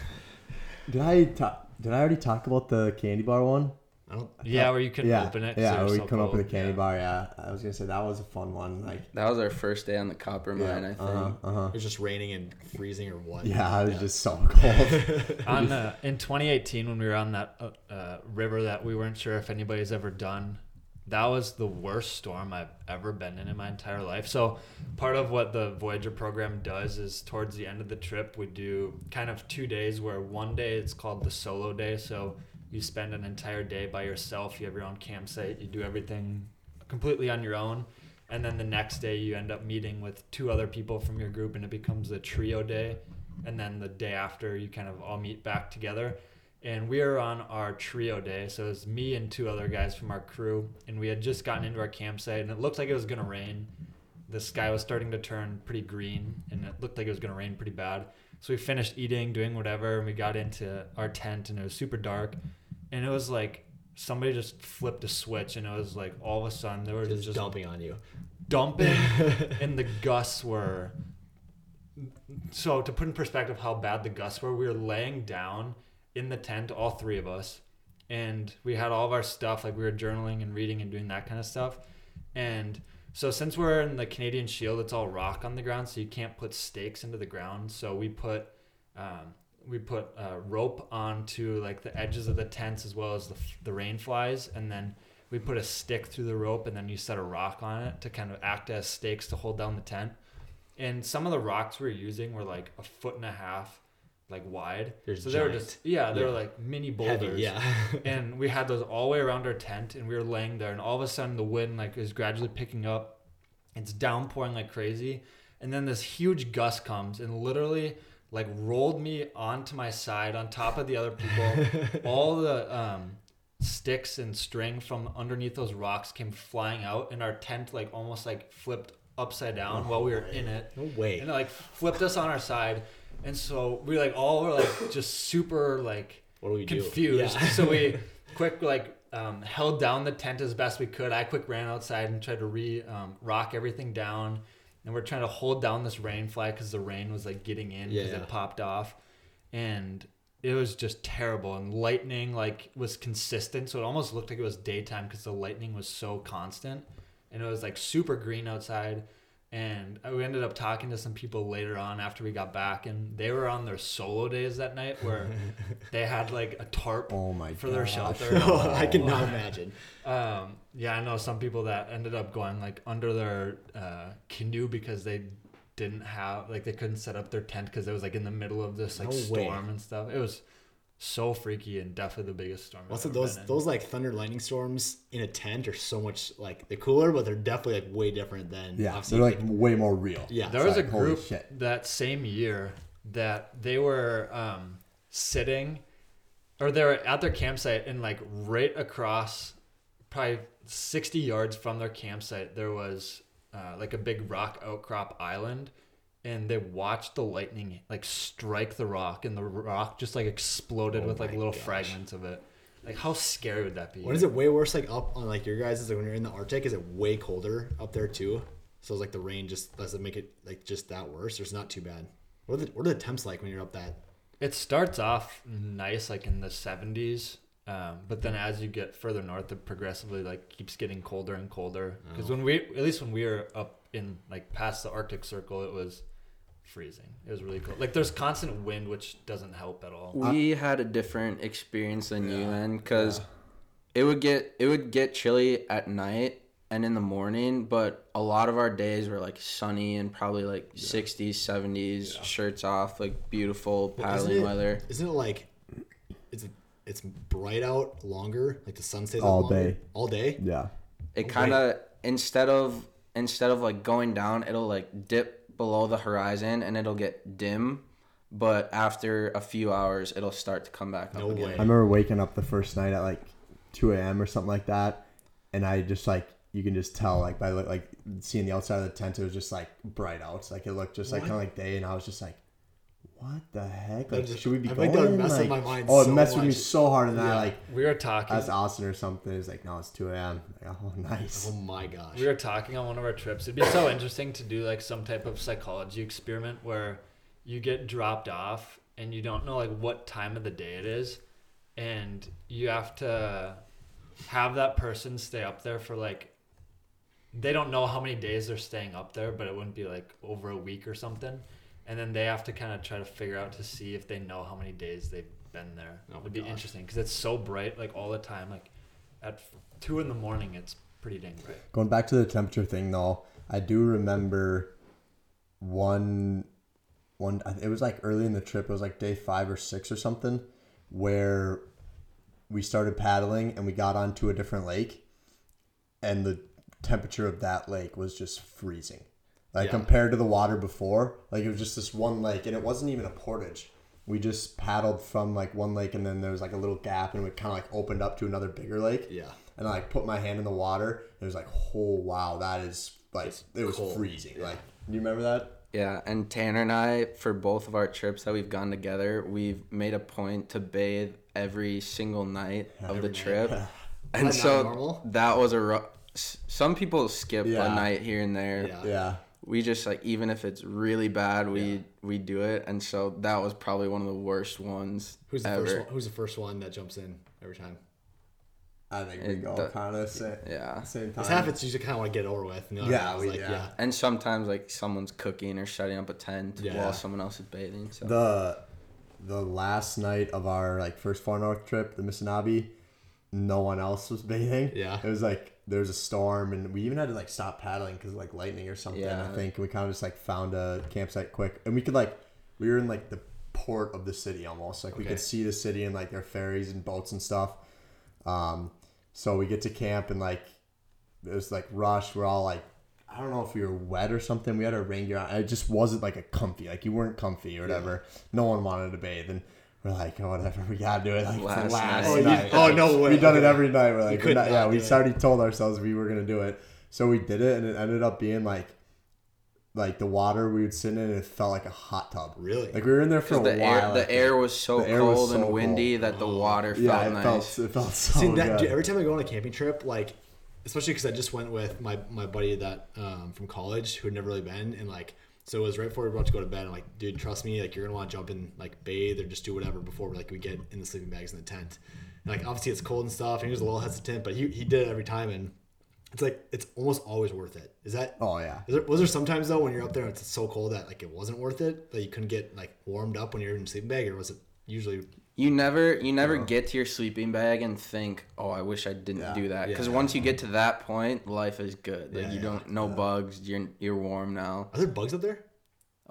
did I ta- did I already talk about the candy bar one? I don't yeah where you couldn't yeah, open it 'cause yeah, it we so come up with a candy Yeah. bar. Yeah, I was gonna say that was a fun one. Like, That was our first day on the Coppermine, I think. uh huh, uh huh. it was just raining and freezing or what. Yeah, it was just so cold. on uh, in 2018 when we were on that uh, uh, river that we weren't sure if anybody's ever done that was the worst storm i've ever been in in my entire life. So part of what the Voyageur program does is towards the end of the trip we do kind of two days where one day it's called the solo day. So you spend an entire day by yourself you have your own campsite you do everything completely on your own. And then the next day you end up meeting with two other people from your group and it becomes a trio day. And then the day after you kind of all meet back together and we were on our trio day. So it was me and two other guys from our crew and we had just gotten into our campsite and it looked like it was going to rain. The sky was starting to turn pretty green and it looked like it was going to rain pretty bad. So we finished eating doing whatever and we got into our tent and it was super dark. And it was like somebody just flipped a switch and it was like all of a sudden there was just, just dumping on you. dumping and the gusts were so to put in perspective how bad the gusts were we were laying down in the tent all three of us and we had all of our stuff like we were journaling and reading and doing that kind of stuff. And so since we're in the canadian shield it's all rock on the ground so you can't put stakes into the ground. So we put um, we put uh, rope onto like the edges of the tents as well as the, the rain flies and then we put a stick through the rope and then you set a rock on it to kind of act as stakes to hold down the tent. And some of the rocks we were using were like a foot and a half like wide. They're so they were just yeah they were like mini Heavy, boulders. yeah. and we had those all the way around our tent and we were laying there and all of a sudden the wind like is gradually picking up. It's downpouring like crazy. And then this huge gust comes and literally like rolled me onto my side on top of the other people. All the um, sticks and string from underneath those rocks came flying out and our tent like almost like flipped upside down while we were in it. No way. and it like flipped us on our side and so we like all were like just super like What do we do? confused. Yeah. so we quick like um, held down the tent as best we could. I quick ran outside and tried to re um, rock everything down. And we're trying to hold down this rain fly because the rain was like getting in because Yeah. it popped off. And it was just terrible. And lightning like was consistent. So it almost looked like it was daytime because the lightning was so constant. And it was like super green outside and we ended up talking to some people later on after we got back and they were on their solo days that night where they had like a tarp Oh my for their gosh. shelter I cannot imagine. um, yeah, I know some people that ended up going like under their uh, canoe because they didn't have like they couldn't set up their tent because it was like in the middle of this like No way. storm and stuff. It was so freaky and definitely the biggest storm. I've Also, those been in. those like thunder lightning storms in a tent are so much like they're cooler, but they're definitely like way different than Yeah, I've they're seen, like way more real. yeah. there was a like, holy group that same year that they were um, sitting or they were at their campsite and like right across probably 60 yards from their campsite there was uh, like a big rock outcrop island and they watched the lightning like strike the rock and the rock just like exploded Oh with like little gosh. fragments of it like how scary would that be what is it way worse? Like up on like your guys' like when you're in the Arctic, is it way colder up there too? So it's like the rain just doesn't make it like just that worse, or it's not too bad? What are the what are the temps like when you're up that? It starts off nice, like in the 70s, um, but then as you get further north, it progressively like keeps getting colder and colder. Because Oh. when we, at least when we were up in like past the Arctic Circle, it was freezing. It was really cold. Like there's constant wind, which doesn't help at all. We uh, had a different experience than you then because it would get it would get chilly at night and in the morning, but a lot of our days were like sunny and probably like 60s, 70s, shirts off, like beautiful Well, isn't paddling it- weather. Isn't it like it's it's bright out longer? Like the sun stays All longer? day. All day. Yeah. It kind of instead of instead of like going down, it'll like dip below the horizon and it'll get dim, but after a few hours, it'll start to come back No up again. way. I remember waking up the first night at like 2 a.m. or something like that, and I just like you can just tell like by like seeing the outside of the tent, it was just like bright out. Like it looked just like kind of like day, and I was just like, what the heck? Like, just- should we be I going? think that would mess with like, my mind oh, it so messed with me so hard, and then Yeah. I like We were talking. asked Austin or something. He's like, no, it's 2 a.m. Like, oh, nice. Oh my gosh. We were talking on one of our trips. It'd be so interesting to do like some type of psychology experiment where you get dropped off and you don't know like what time of the day it is, and you have to have that person stay up there for like. They don't know how many days they're staying up there, but it wouldn't be like over a week or something. And then they have to kind of try to figure out to see if they know how many days they've been there. Oh It'd be gosh. interesting because it's so bright like all the time. Like at two in the morning, it's pretty dang bright. Going back to the temperature thing though, I do remember one one it was like early in the trip, it was like day 5 or 6 or something where we started paddling and we got onto a different lake and the temperature of that lake was just freezing. Like Yeah. compared to the water before, like it was just this one lake and it wasn't even a portage. We just paddled from like one lake and then there was like a little gap and it kind of like opened up to another bigger lake Yeah. and I like put my hand in the water. and It was like, oh wow, that is like It's it was cold. freezing. Yeah. Like, do you remember that? Yeah, and Tanner and I, for both of our trips that we've gone together, we've made a point to bathe every single night of the night. trip. Is And that so normal? that was a ru- s- some people skip Yeah. a night here and there. Yeah. Yeah, We just like even if it's really bad, we we do it, and so that was probably one of the worst ones Who's the ever. first one? Who's the first one that jumps in every time? I think we It go do- kind of same, Yeah, same time. It's half. It's usually kind of want to get over with. You know? Yeah, we- like, yeah. and sometimes like someone's cooking or shutting up a tent Yeah. while someone else is bathing. So the the last night of our like first far north trip, the Missinaibi, no one else was bathing. Yeah. it was like there was a storm, and we even had to like stop paddling because like lightning or something. Yeah. I think we kind of just like found a campsite quick, and we could like we were in like the port of the city almost. Like we could see the city and like their ferries and boats and stuff. Um, so we get to camp and like it was like rushed. We're all like, I don't know if we were wet or something. We had our rain gear on. It just wasn't like a comfy. Like you weren't comfy or whatever. No one wanted to bathe, and we're like, oh, whatever. We gotta do it. Like Last the last night. Oh, you- night. oh, no way. We've done it every night. We're like, we're not- not yeah, we do already told ourselves we were gonna do it. So we did it, and it ended up being like, like the water we would sit in, and it felt like a hot tub. Really? Like we were in there for a the while. air the air was so The air was cold so and windy cold. that the water felt Yeah, it nice. felt it felt so See that, good. dude, every time I go on a camping trip, like, especially because I just went with my my buddy that um, from college who had never really been, and like, so it was right before we were about to go to bed. I'm like, dude, trust me, like, you're gonna want to jump in, like, bathe or just do whatever before like we get in the sleeping bags in the tent. And, like, obviously it's cold and stuff, and he was a little hesitant, but he he did it every time, and it's like it's almost always worth it. Is that? oh yeah. Is there, was there sometimes though when you're up there and it's so cold that like it wasn't worth it that you couldn't get like warmed up when you're in a sleeping bag or was it usually You never you never get to your sleeping bag and think, "Oh, I wish I didn't Yeah. do that." Because Yeah. once you get to that point, life is good. Like Yeah, you yeah, don't no bugs. You're you're warm now. are there bugs up there?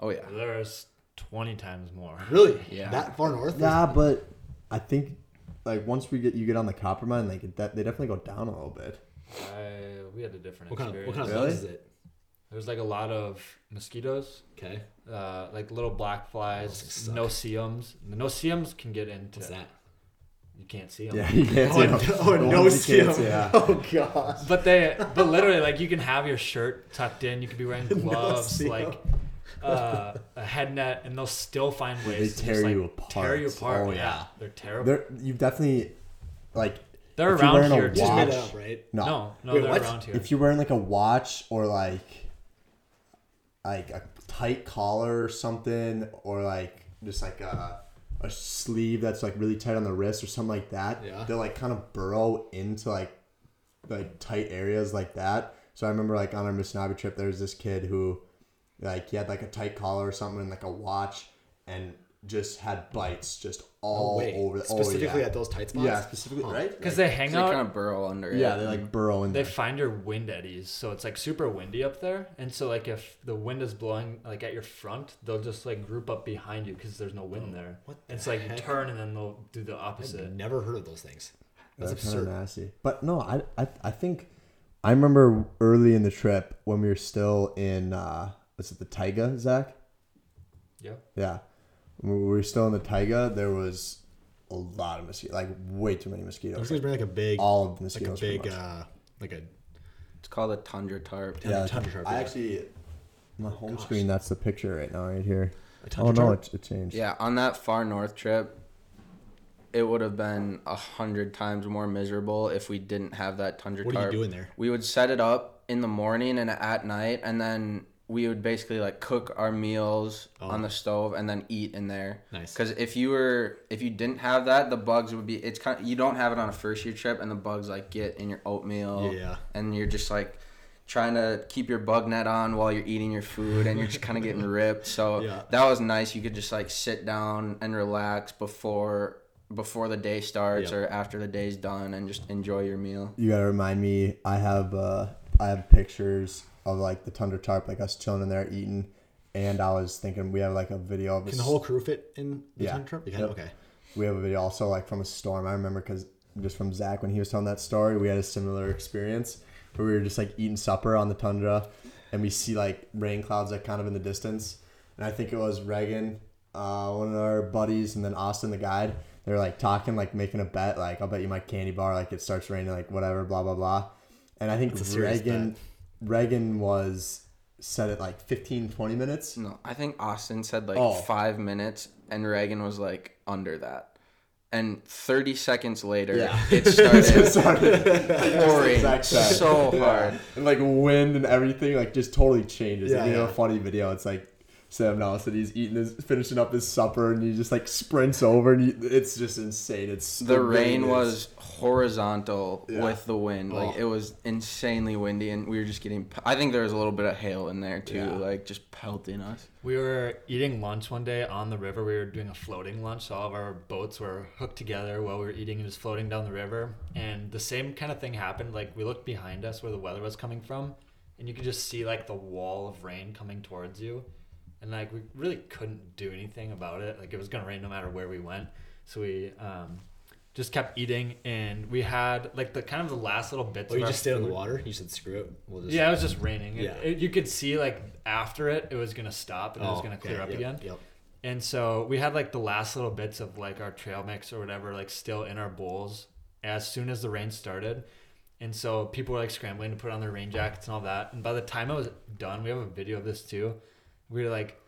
Oh yeah. There's 20 times more. Really? Yeah. That far north? Yeah, but I think like once we get you get on the Coppermine, like that they definitely go down a little bit. I, we had a different What kind of experience. what kind of Really? bugs is it? There's like a lot of mosquitoes, Okay. uh, like little black flies, Those suck. no-see-ums. No-see-ums can get into. What's that? You can't see them. Yeah, you can't Oh, see no, them. oh, The no ones see can't 'em. see, yeah. Oh gosh. But they, but literally, like you can have your shirt tucked in. You could be wearing gloves, see 'em. like uh, a head net, and they'll still find They ways to tear just, like, you apart. Tear you apart. Oh, yeah. yeah. they're terrible. They're you've definitely like They're if you're around a here. watch- Just too. made that up, right? no. No, no, Wait, they're what? around here. If you're wearing like a watch or like like a tight collar or something, or like just like a a sleeve that's like really tight on the wrist or something like that, Yeah. they'll like kind of burrow into like like tight areas like that. So I remember like on our Missinaibi trip, there was this kid who like he had like a tight collar or something and like a watch and just had bites just all oh, wait. over the Specifically oh, yeah. at those tight spots? yeah specifically Huh. right because Like, they hang out. They out. kind of burrow under yeah it. they like burrow in there. they there find your wind eddies so it's like super windy up there and so like if the wind is blowing like at your front they'll just like group up behind you because there's no wind there What the it's like you heck? turn and then they'll do the I've opposite never heard of those things. That's That's kind of absurd. nasty. But no, I, I I think I remember early in the trip when we were still in uh was it the Taiga, Zach? yeah Yeah. When we were still in the taiga, there was a lot of mosquitoes, like way too many I was mosquitoes. gonna bring like a big, All of the like a mosquitoes. big, uh, like a It's called a tundra tarp. yeah, yeah, tundra tarp, I yeah. actually, my home gosh. screen. That's the picture right now, right here. a Oh no, tarp? it, it changed. Yeah, on that far north trip, it would have been a hundred times more miserable if we didn't have that tundra What are you tarp. doing there? We would set it up in the morning and at night, and then we would basically like cook our meals Oh. on the stove and then eat in there. Nice. Because if you were if you didn't have that, the bugs would be. It's kind. you don't have it on a first year trip, and the bugs like get in your oatmeal. Yeah. And you're just like trying to keep your bug net on while you're eating your food, and you're just kind of getting ripped. So Yeah. that was nice. You could just like sit down and relax before before the day starts Yeah. or after the day's done, and just enjoy your meal. You gotta remind me. I have uh, I have pictures of like the tundra tarp, like us chilling in there eating, and I was thinking we have like a video of Can us- the whole crew fit in the Yeah. tundra tarp? You can? Yep. Okay. we have a video also like from a storm. I remember because just from Zach when he was telling that story, we had a similar experience where we were just like eating supper on the tundra, and we see like rain clouds like kind of in the distance, and I think it was Reagan, uh, one of our buddies, and then Austin the guide. They're like talking, like making a bet, like I'll bet you my candy bar, like it starts raining, like whatever, blah blah blah, and I think That's a serious Reagan, Reagan was set at like 15, 20 minutes. No, I think Austin said like Oh. five minutes, and Reagan was like under that. And 30 seconds later, Yeah. it started Sorry. pouring exact time. so Yeah. hard. and like wind and everything like just totally changes. Yeah, and you know, a funny video. It's like Sam Nelson. He's eating his, finishing up his supper, and he just like sprints over, and he, it's just insane. It's The it rain is. was horizontal Yeah. with the wind. Like Oh. it was insanely windy, and we were just getting. I think there was a little bit of hail in there too, Yeah. like just pelting us. We were eating lunch one day on the river. We were doing a floating lunch. So all of our boats were hooked together while we were eating and just floating down the river. And the same kind of thing happened. Like we looked behind us where the weather was coming from, and you could just see like the wall of rain coming towards you. And like we really couldn't do anything about it. Like it was gonna rain no matter where we went. So we um, just kept eating, and we had like the kind of the last little bits. Oh, you just stayed on the water? You said screw it. We'll just. Yeah, it was just raining. Yeah. it- you could see like after it, it was gonna stop and it was Oh, gonna okay, clear up yep, again. Yep. And so we had like the last little bits of like our trail mix or whatever, like still in our bowls as soon as the rain started. And so people were like scrambling to put on their rain jackets and all that. And by the time it was done, we have a video of this too. We were like,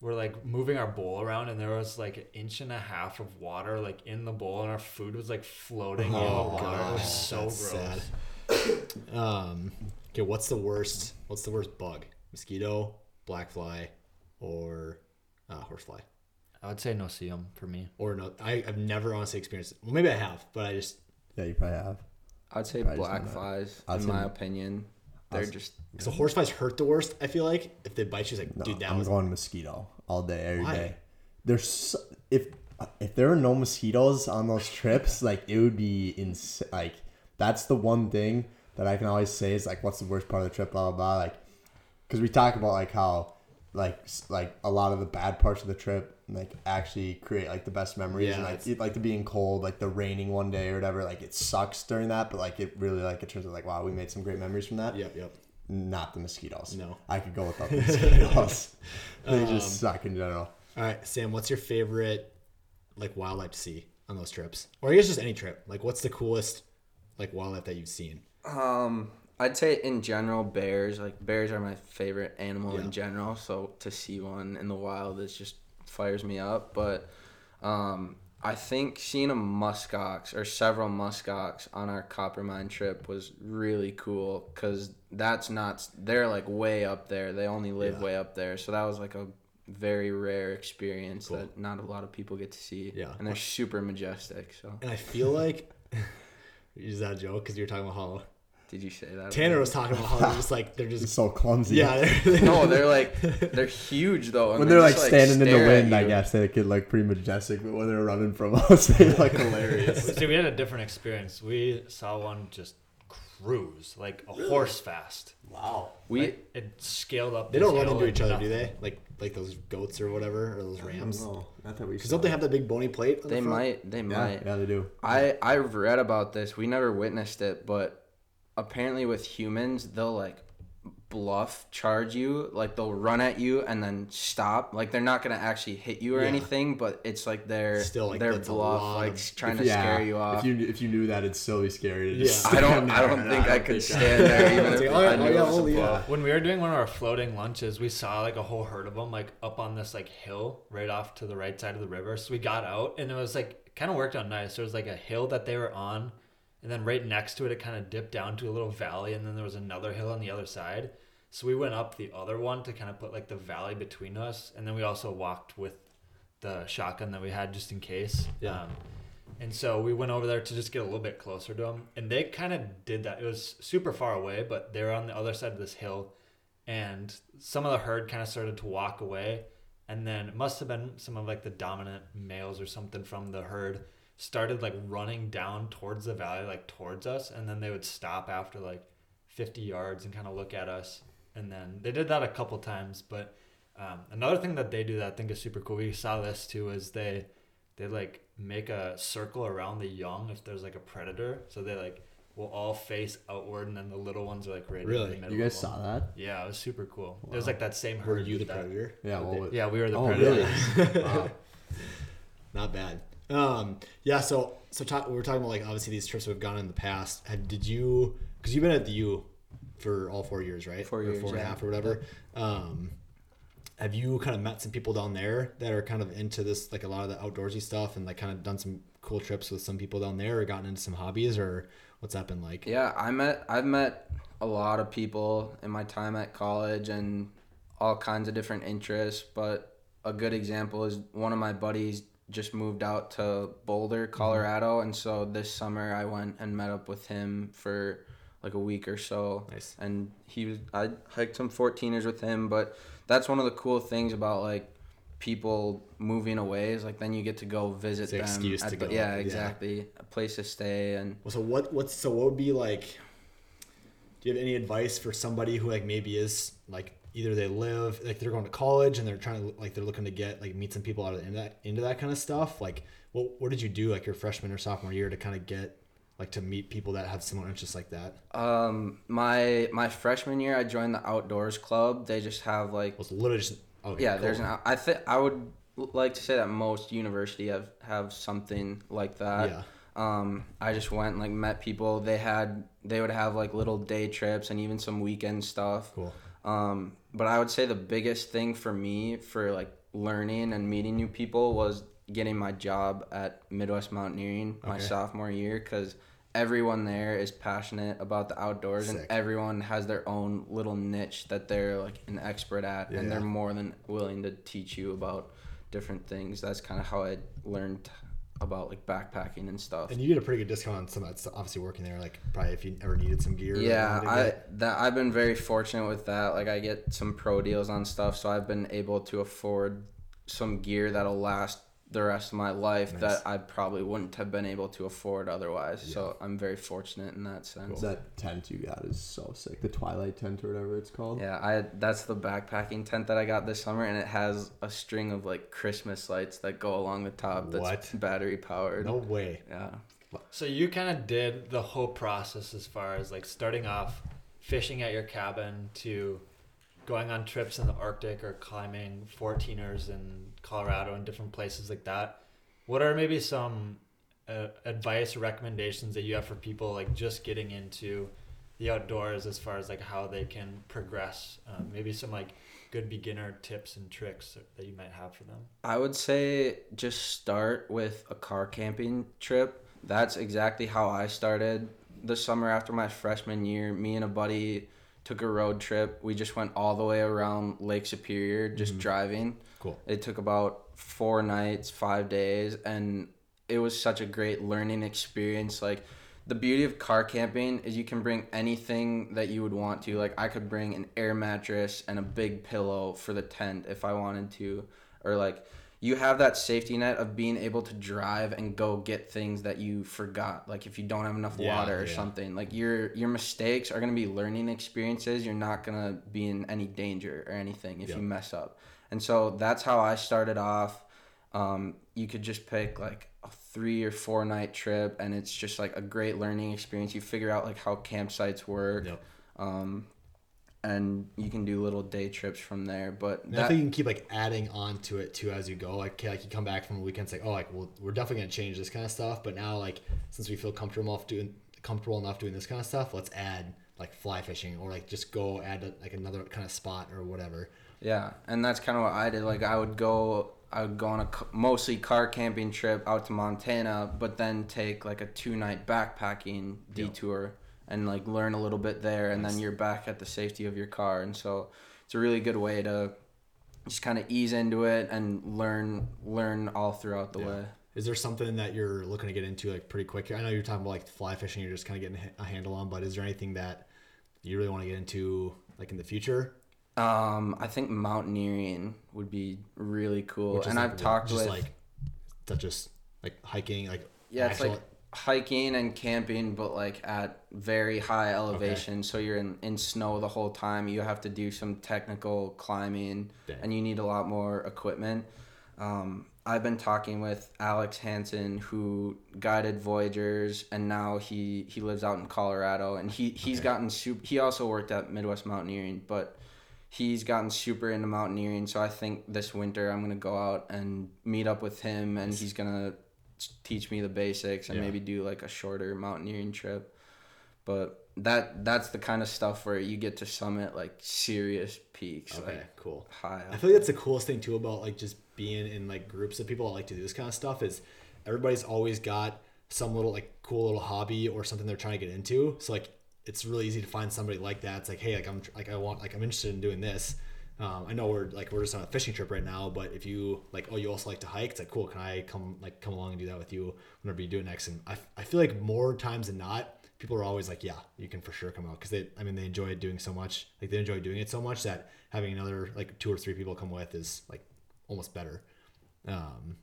we're like moving our bowl around, and there was like an inch and a half of water like in the bowl, and our food was like floating in the Oh, water. it was so that's gross. sad. Um, okay, what's the worst? What's the worst bug? Mosquito, black fly, or uh, horsefly? I would say no see 'em for me. Or no? I, I've never honestly experienced it. Well, maybe I have, but I just Yeah, you probably have. I'd say I black flies, I'd in say- my opinion. They're I'd- just because the horseflies hurt the worst. I feel like if they bite you, it's like, No, dude, that I'm was going mosquito all day, every day. Why? There's so, if if there are no mosquitoes on those trips, like it would be ins- Like that's the one thing that I can always say is like, what's the worst part of the trip? Blah blah blah. Like, because we talk about like how like s- like a lot of the bad parts of the trip like actually create like the best memories Yeah, and like it's- it, like the being cold like the raining one day or whatever like it sucks during that but like it really like it turns out like wow we made some great memories from that Yep, yep. Not the mosquitoes No. i could go without the mosquitoes they Um, just suck in general All right, Sam, what's your favorite like wildlife to see on those trips, or I guess just any trip? Like, what's the coolest like wildlife that you've seen? Um, I'd say in general, bears. Like bears are my favorite animal Yeah. in general. So to see one in the wild is just fires me up. But um, I think seeing a muskox or several muskox on our Coppermine trip was really cool because that's not. They're like way up there. They only live Yeah. way up there. So that was like a very rare experience Cool. that not a lot of people get to see. Yeah. and they're super majestic. So And I feel like is that a joke? Because you're talking about how did you say that? Tanner was talking about how they're just like they're just so clumsy yeah. They're, no, they're like they're huge though. when they they're like just, standing in the wind, I guess they could like pretty majestic, but when they're running from us, they're like hilarious. See, we had a different experience. We saw one just cruise, like a horse fast. wow. We Like, it scaled up. They don't run into each other, do they? Like like those goats or whatever, or those rams? No, not that we. Because don't they have that big bony plate? On they the front? might they Yeah, might. yeah, they do. I I've read about this. We never witnessed it, but apparently with humans they'll like bluff charge you. Like they'll run at you and then stop. Like they're not gonna actually hit you or Yeah. anything, but it's like they're Still, like, their that's a bluff, lot like of- trying to Yeah, scare you off. If you if you knew that, it'd still be scary. To just Yeah. I don't. stand I don't think I could think stand there even It's if I oh, knew oh, it yeah, was a well, yeah. bluff. When we were doing one of our floating lunches, we saw like a whole herd of them like up on this like hill right off to the right side of the river. So we got out and it was like kind of worked out nice. There was like a hill that they were on, and then right next to it, it kind of dipped down to a little valley, and then there was another hill on the other side. So we went up the other one to kind of put like the valley between us, and then we also walked with the shotgun that we had just in case. Yeah. Um, and so we went over there to just get a little bit closer to them. And they kind of did that. It was super far away, but they were on the other side of this hill. And some of the herd kind of started to walk away. And then it must have been some of like the dominant males or something from the herd started like running down towards the valley, like towards us. And then they would stop after like 50 yards and kind of look at us. And then they did that a couple times. But um, another thing that they do that I think is super cool, we saw this too, is they they like make a circle around the young if there's like a predator. So they like will all face outward, and then the little ones are like right in Really? the middle. You guys saw that? Yeah, it was super cool. It was like that same Were herd. you the that. predator? Yeah. Well, Yeah, we were the Oh, predator. really? wow. Not bad. Um, yeah. So so talk, we are talking about like obviously these trips we've gone in the past. Have, did you? Because you've been at the U for all four years, right? Four or years, four and a half or whatever. Um, have you kind of met some people down there that are kind of into this, like a lot of the outdoorsy stuff, and like kind of done some cool trips with some people down there, or gotten into some hobbies, or what's that been like? Yeah, I met I've met a lot of people in my time at college and all kinds of different interests, but a good example is one of my buddies just moved out to Boulder, mm-hmm. Colorado, and so this summer I went and met up with him for like a week or so. Nice. And he was I hiked some 14ers with him, but that's one of the cool things about like people moving away is like then you get to go visit It's an them. excuse to the- go, Yeah, yeah. exactly. A place to stay and Well, so what? What's so? What would be like? Do you have any advice for somebody who like maybe is like either they live like they're going to college and they're trying to like they're looking to get like meet some people out of that into that kind of stuff? Like, what what did you do like your freshman or sophomore year to kind of get like to meet people that have similar interests like that? Um, my my freshman year, I joined the outdoors club. They just have like, Was literally just okay, yeah, cool. there's an. I think I would like to say that most university have have something like that. yeah Um, I just went and like met people. They had they would have like little day trips and even some weekend stuff. cool. Um, but I would say the biggest thing for me for like learning and meeting new people was getting my job at Midwest Mountaineering my sophomore year because everyone there is passionate about the outdoors Sick. and everyone has their own little niche that they're like an expert at Yeah, and they're more than willing to teach you about different things. That's kind of how I learned about like backpacking and stuff. And you get a pretty good discount on some of that stuff. Obviously, working there, like probably if you ever needed some gear. Yeah, I that I've been very fortunate with that. Like I get some pro deals on stuff, so I've been able to afford some gear that'll last the rest of my life Nice. that I probably wouldn't have been able to afford otherwise. So I'm very fortunate in that sense. That tent you got is so sick. The Twilight tent or whatever it's called. Yeah, I that's the backpacking tent that I got this summer, and it has a string of like Christmas lights that go along the top. That's What? battery powered. No way. Yeah. So you kind of did the whole process as far as like starting off fishing at your cabin to going on trips in the Arctic or climbing 14ers in Colorado and different places like that. What are maybe some uh, advice or recommendations that you have for people like just getting into the outdoors as far as like how they can progress? Um, maybe some like good beginner tips and tricks that you might have for them. I would say just start with a car camping trip. That's exactly how I started. The summer after my freshman year, me and a buddy took a road trip. We just went all the way around Lake Superior, just driving. Cool. It took about four nights, five days, and it was such a great learning experience. Like, the beauty of car camping is you can bring anything that you would want to. Like, I could bring an air mattress and a big pillow for the tent if I wanted to. Or, like, you have that safety net of being able to drive and go get things that you forgot. Like, if you don't have enough Yeah, water or yeah. something. Like, your, your mistakes are going to be learning experiences. You're not going to be in any danger or anything if Yep. you mess up. And so that's how I started off. Um, you could just pick like a three or four night trip, and it's just like a great learning experience. You figure out like how campsites work. Yep. Um, and you can do little day trips from there. But And I think you can keep like adding on to it too as you go. Like, like you come back from a weekend, it's like, oh, like well, we're definitely gonna change this kind of stuff. But now, like, since we feel comfortable enough doing comfortable enough doing this kind of stuff, let's add like fly fishing or like just go add like another kind of spot or whatever. Yeah, and that's kind of what I did. Like I would go, I would go on a mostly car camping trip out to Montana, but then take like a two night backpacking detour and like learn a little bit there, and then you're back at the safety of your car. And so it's a really good way to just kind of ease into it and learn learn all throughout the Yeah. way. Is there something that you're looking to get into like pretty quick? I know you're talking about like fly fishing, you're just kind of getting a handle on, but is there anything that you really want to get into like in the future? Um, I think mountaineering would be really cool, and like, I've talked just with like that's just like hiking, like Yeah, it's actual- like hiking and camping, but like at very high elevation. So you're in, in snow the whole time. You have to do some technical climbing, Dang. and you need a lot more equipment. Um, I've been talking with Alex Hansen, who guided Voyageurs, and now he, he lives out in Colorado, and he he's Okay. gotten super. He also worked at Midwest Mountaineering, but he's gotten super into mountaineering. So I think this winter I'm gonna go out and meet up with him, and he's gonna teach me the basics and Yeah. maybe do like a shorter mountaineering trip. But that that's the kind of stuff where you get to summit like serious peaks, okay, like cool. high. I feel like that's the coolest thing too about like just being in like groups of people that like to do this kind of stuff is everybody's always got some little like cool little hobby or something they're trying to get into. So like it's really easy to find somebody like that. It's like, hey, like I'm like I want like I'm interested in doing this. Um, I know we're like we're just on a fishing trip right now, but if you like, oh, you also like to hike, it's like cool. Can I come like come along and do that with you whenever you do it next? And I, I feel like more times than not, people are always like, yeah, you can for sure come out because they I mean they enjoy doing so much, like they enjoy doing it so much that having another like two or three people come with is like almost better. Um,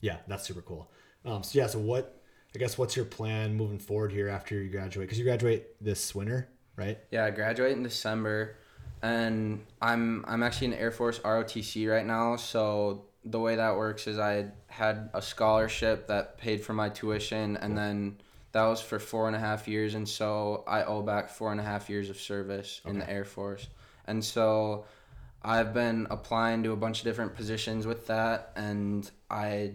yeah, that's super cool. Um, so yeah, so what? I guess what's your plan moving forward here after you graduate? Because you graduate this winter, right? Yeah, I graduate in December, and I'm I'm actually in Air Force ROTC right now. So the way that works is I had a scholarship that paid for my tuition, and then that was for four and a half years, and so I owe back four and a half years of service in the Air Force, and so I've been applying to a bunch of different positions with that, and I.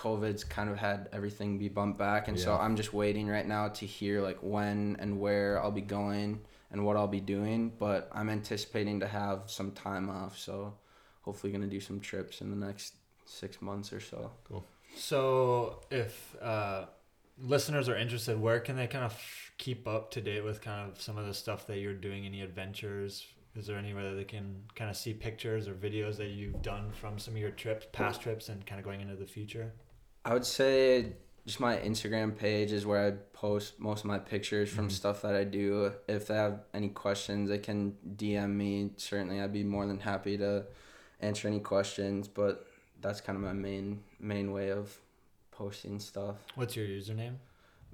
COVID's kind of had everything be bumped back, and so I'm just waiting right now to hear like when and where I'll be going and what I'll be doing. But I'm anticipating to have some time off, so hopefully gonna do some trips in the next six months or so. Cool. So, if uh, listeners are interested, where can they kind of f- keep up to date with kind of some of the stuff that you're doing? Any adventures? Is there anywhere that they can kind of see pictures or videos that you've done from some of your trips, past trips, and kind of going into the future? I would say just my Instagram page is where I post most of my pictures from Mhm. stuff that I do. If they have any questions, they can DM me. Certainly, I'd be more than happy to answer any questions. But that's kind of my main main way of posting stuff. What's your username?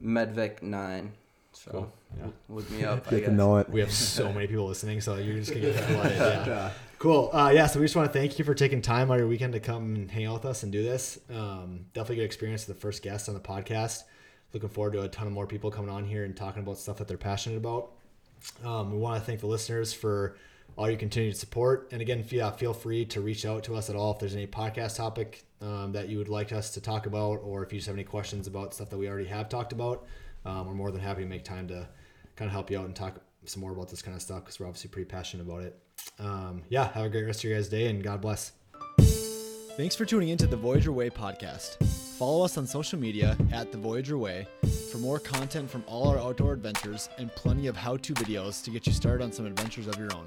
Medvec nine. So Cool. Yeah. look me up. I Get to guess. know it. We have so many people listening, so you're just gonna get flooded. Yeah. Cool. Uh, yeah. So we just want to thank you for taking time out of your weekend to come and hang out with us and do this. Um, definitely good experience the first guest on the podcast. Looking forward to a ton of more people coming on here and talking about stuff that they're passionate about. Um, we want to thank the listeners for all your continued support. And again, yeah, feel free to reach out to us at all if there's any podcast topic um, that you would like us to talk about, or if you just have any questions about stuff that we already have talked about. Um, we're more than happy to make time to kind of help you out and talk some more about this kind of stuff because we're obviously pretty passionate about it. Um, yeah, have a great rest of your guys' day and God bless. Thanks for tuning into the Voyageur Way podcast. Follow us on social media at the Voyageur Way for more content from all our outdoor adventures and plenty of how to videos to get you started on some adventures of your own.